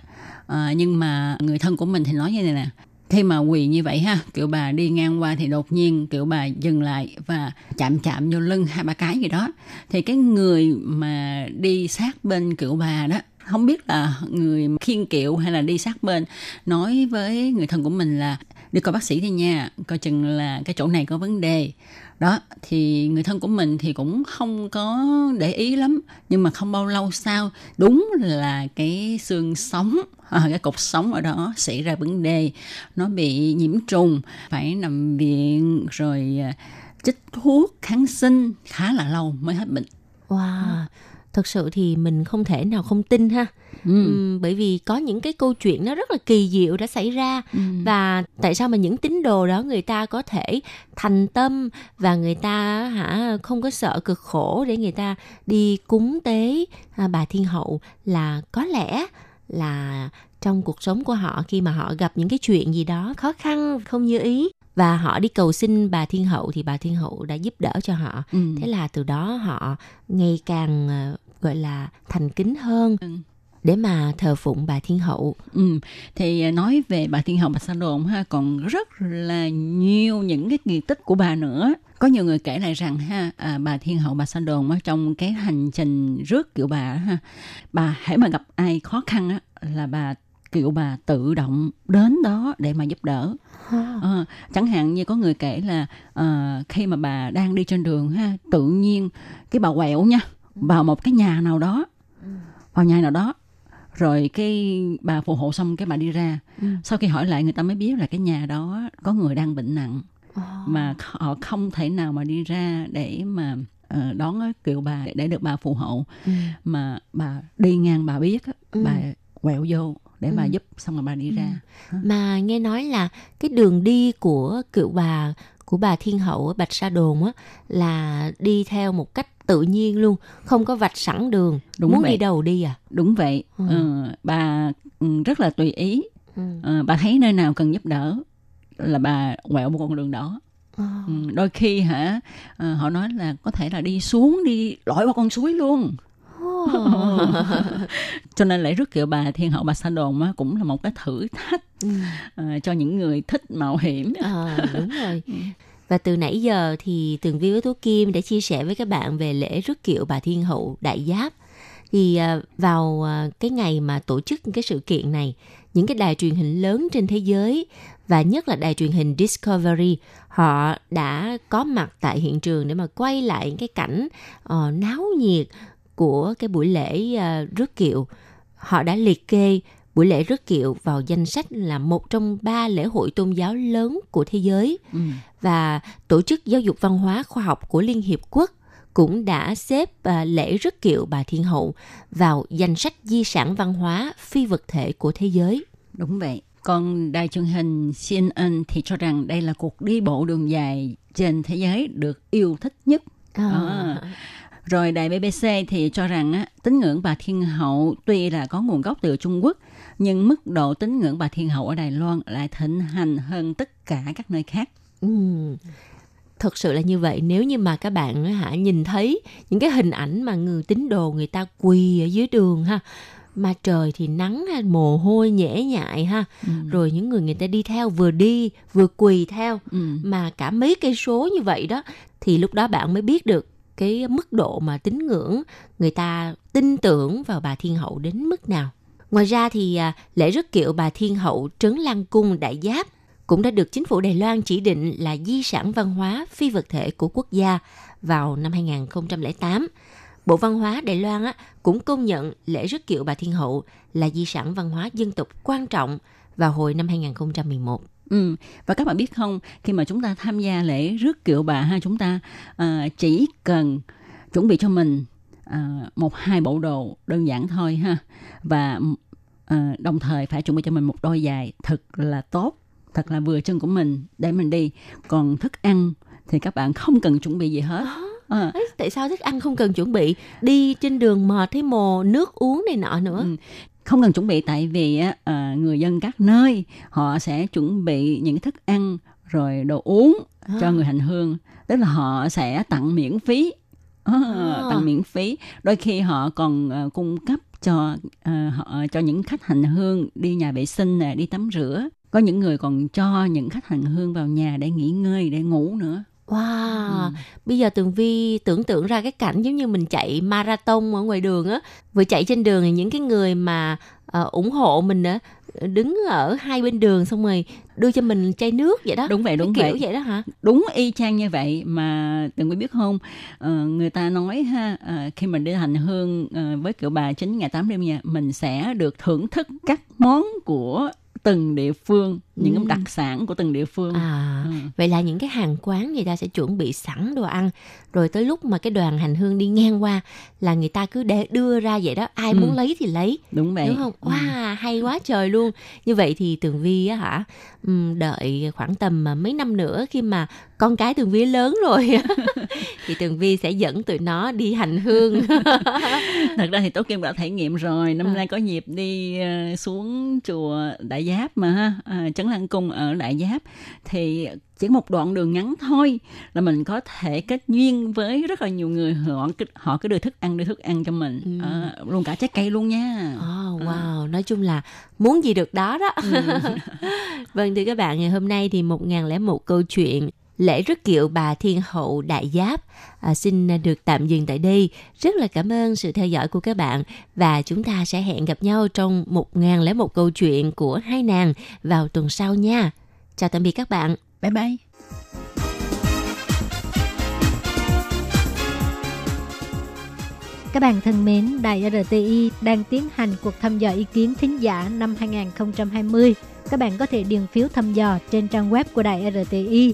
Nhưng mà người thân của mình thì nói như này nè khi mà quỳ như vậy ha, kiểu bà đi ngang qua thì đột nhiên kiểu bà dừng lại và chạm chạm vô lưng hai ba cái gì đó. Thì cái người mà đi sát bên kiểu bà đó, không biết là người khiên kiệu hay là đi sát bên, nói với người thân của mình là đi coi bác sĩ đi nha coi chừng là cái chỗ này có vấn đề. Đó thì người thân của mình thì cũng không có để ý lắm nhưng mà không bao lâu sau đúng là cái xương sống à, cái cột sống ở đó xảy ra vấn đề. Nó bị nhiễm trùng phải nằm viện rồi à, chích thuốc kháng sinh khá là lâu mới hết bệnh. Wow, thật sự thì mình không thể nào không tin ha ừ. Bởi vì có những cái câu chuyện nó rất là kỳ diệu đã xảy ra Ừ. và tại sao mà những tín đồ đó người ta có thể thành tâm và người ta hả không có sợ cực khổ để người ta đi cúng tế à, bà thiên hậu là có lẽ là trong cuộc sống của họ khi mà họ gặp những cái chuyện gì đó khó khăn không như ý và họ đi cầu xin bà thiên hậu thì bà thiên hậu đã giúp đỡ cho họ Ừ. thế là từ đó họ ngày càng ờ, gọi là thành kính hơn Ừ. để mà thờ phụng bà thiên hậu Ừ. Thì à, nói về bà Thiên Hậu Bạch Sa Đồn ha còn rất là nhiều những cái kỳ tích của bà nữa. Có nhiều người kể lại rằng ha à, bà Thiên Hậu Bạch Sa Đồn trong cái hành trình rước kiệu bà ha bà hãy mà gặp ai khó khăn á là bà kiệu bà tự động đến đó để mà giúp đỡ. Ờ, chẳng hạn như có người kể là ờ, khi mà bà đang đi trên đường ha tự nhiên cái bà quẹo nha vào một cái nhà nào đó vào nhà nào đó rồi cái bà phù hộ xong cái bà đi ra Ừ. sau khi hỏi lại người ta mới biết là cái nhà đó có người đang bệnh nặng mà họ không thể nào mà đi ra để mà ờ, đón kiệu bà để, để được bà phù hộ Ừ. mà bà đi ngang bà biết Ừ. bà quẹo vô để bà Ừ. giúp xong rồi bà đi ra mà nghe nói là cái đường đi của cựu bà của bà thiên hậu ở bạch sa đồn á là đi theo một cách tự nhiên luôn không có vạch sẵn đường Đúng muốn vậy. đi đâu đi à đúng vậy Ừ. Ờ, bà ừ, rất là tùy ý ừ. Ờ, bà thấy nơi nào cần giúp đỡ là bà quẹo một con đường đỏ À. ừ, đôi khi hả ờ, họ nói là có thể là đi xuống đi lội qua con suối luôn cho nên lễ rước kiệu bà thiên hậu bà sa đồn á, cũng là một cái thử thách Ừ. ờ, cho những người thích mạo hiểm Ờ, đúng rồi. Và từ nãy giờ thì Tường Vi với Tú Kim đã chia sẻ với các bạn về lễ rước kiệu bà Thiên Hậu Đại Giáp. Thì à, vào à, cái ngày mà tổ chức cái sự kiện này, những cái đài truyền hình lớn trên thế giới và nhất là đài truyền hình Discovery, họ đã có mặt tại hiện trường để mà quay lại cái cảnh uh, náo nhiệt của cái buổi lễ uh, rước kiệu. Họ đã liệt kê buổi lễ rước kiệu vào danh sách là một trong ba lễ hội tôn giáo lớn của thế giới ừ. và tổ chức giáo dục văn hóa khoa học của Liên Hiệp Quốc cũng đã xếp à, lễ rước kiệu bà Thiên Hậu vào danh sách di sản văn hóa phi vật thể của thế giới. đúng vậy còn đài truyền hình CNN thì cho rằng đây là cuộc đi bộ đường dài trên thế giới được yêu thích nhất À. Rồi đài BBC thì cho rằng á, tín ngưỡng bà Thiên Hậu tuy là có nguồn gốc từ Trung Quốc, nhưng mức độ tín ngưỡng bà Thiên Hậu ở Đài Loan lại thịnh hành hơn tất cả các nơi khác. Ừm, Thật sự là như vậy nếu như mà các bạn hả nhìn thấy những cái hình ảnh mà người tín đồ người ta quỳ ở dưới đường ha mà trời thì nắng ha, mồ hôi nhễ nhại ha rồi những người người ta đi theo vừa đi vừa quỳ theo Ừ. mà cả mấy cây số như vậy đó thì lúc đó bạn mới biết được cái mức độ mà tín ngưỡng người ta tin tưởng vào bà thiên hậu đến mức nào ngoài ra thì à, lễ rước kiệu bà thiên hậu trấn lăng cung đại giáp cũng đã được chính phủ Đài Loan chỉ định là di sản văn hóa phi vật thể của quốc gia vào năm 2008. Bộ Văn hóa Đài Loan á, cũng công nhận lễ rước kiệu bà Thiên Hậu là di sản văn hóa dân tộc quan trọng vào hồi năm 2011. Ừ. Và các bạn biết không, khi mà chúng ta tham gia lễ rước kiệu bà ha, chúng ta uh, chỉ cần chuẩn bị cho mình à, một hai bộ đồ đơn giản thôi ha, và à, đồng thời phải chuẩn bị cho mình một đôi giày thật là tốt, thật là vừa chân của mình để mình đi. Còn thức ăn thì các bạn không cần chuẩn bị gì hết. À, Ấy, tại sao thức ăn không cần chuẩn bị? Đi trên đường mệt thấy mồ, nước uống này nọ nữa. Ừ. không cần chuẩn bị tại vì à, người dân các nơi họ sẽ chuẩn bị những thức ăn rồi đồ uống cho người hành hương tức là họ sẽ tặng miễn phí À, À. tặng miễn phí. Đôi khi họ còn à, cung cấp cho họ cho những khách hành hương đi nhà vệ sinh nè đi tắm rửa. Có những người còn cho những khách hành hương vào nhà để nghỉ ngơi để ngủ nữa. Wow, Ừ. bây giờ Tường Vi tưởng tượng ra cái cảnh giống như mình chạy marathon ở ngoài đường á, vừa chạy trên đường thì những cái người mà ờ, ủng hộ mình á đứng ở hai bên đường xong rồi đưa cho mình chai nước vậy đó. đúng vậy đúng cái kiểu vậy vậy đó hả? đúng y chang như vậy mà từng quý biết không ờ, người ta nói ha ờ, khi mình đi hành hương ờ, với kiểu bà chín ngày tám đêm nha mình sẽ được thưởng thức các món của từng địa phương những Ừ. cái đặc sản của từng địa phương À, Ừ. vậy là những cái hàng quán người ta sẽ chuẩn bị sẵn đồ ăn rồi tới lúc mà cái đoàn hành hương đi ngang qua là người ta cứ để đưa ra vậy đó, ai Ừ. muốn lấy thì lấy. đúng vậy đúng không? Ừ. Wow, hay quá trời luôn. Như vậy thì Tường Vi á hả, đợi khoảng tầm mà mấy năm nữa khi mà con cái Tường Vi lớn rồi. Thì Tường Vi sẽ dẫn tụi nó đi hành hương. thật ra thì Tố Kim đã trải nghiệm rồi. Năm À. nay có dịp đi ờ, xuống chùa Đại Giáp mà ha. À, Trấn Lăng Cung ở Đại Giáp. Thì chỉ một đoạn đường ngắn thôi là mình có thể kết duyên với rất là nhiều người. Họ cứ, họ cứ đưa thức ăn đưa thức ăn cho mình. Ừ. À, luôn cả trái cây luôn nha. Oh, wow, nói chung là muốn gì được đó đó. vâng thưa các bạn, ngày hôm nay thì 1001 câu chuyện lễ rước kiệu bà Thiên Hậu Đại Giáp à, xin được tạm dừng tại đây. Rất là cảm ơn sự theo dõi của các bạn và chúng ta sẽ hẹn gặp nhau trong 1001 câu chuyện của hai nàng vào tuần sau nha. Chào tạm biệt các bạn. bye bye Các bạn thân mến, Đài RTI đang tiến hành cuộc thăm dò ý kiến thính giả năm 2020. Các bạn có thể điền phiếu thăm dò trên trang web của Đài RTI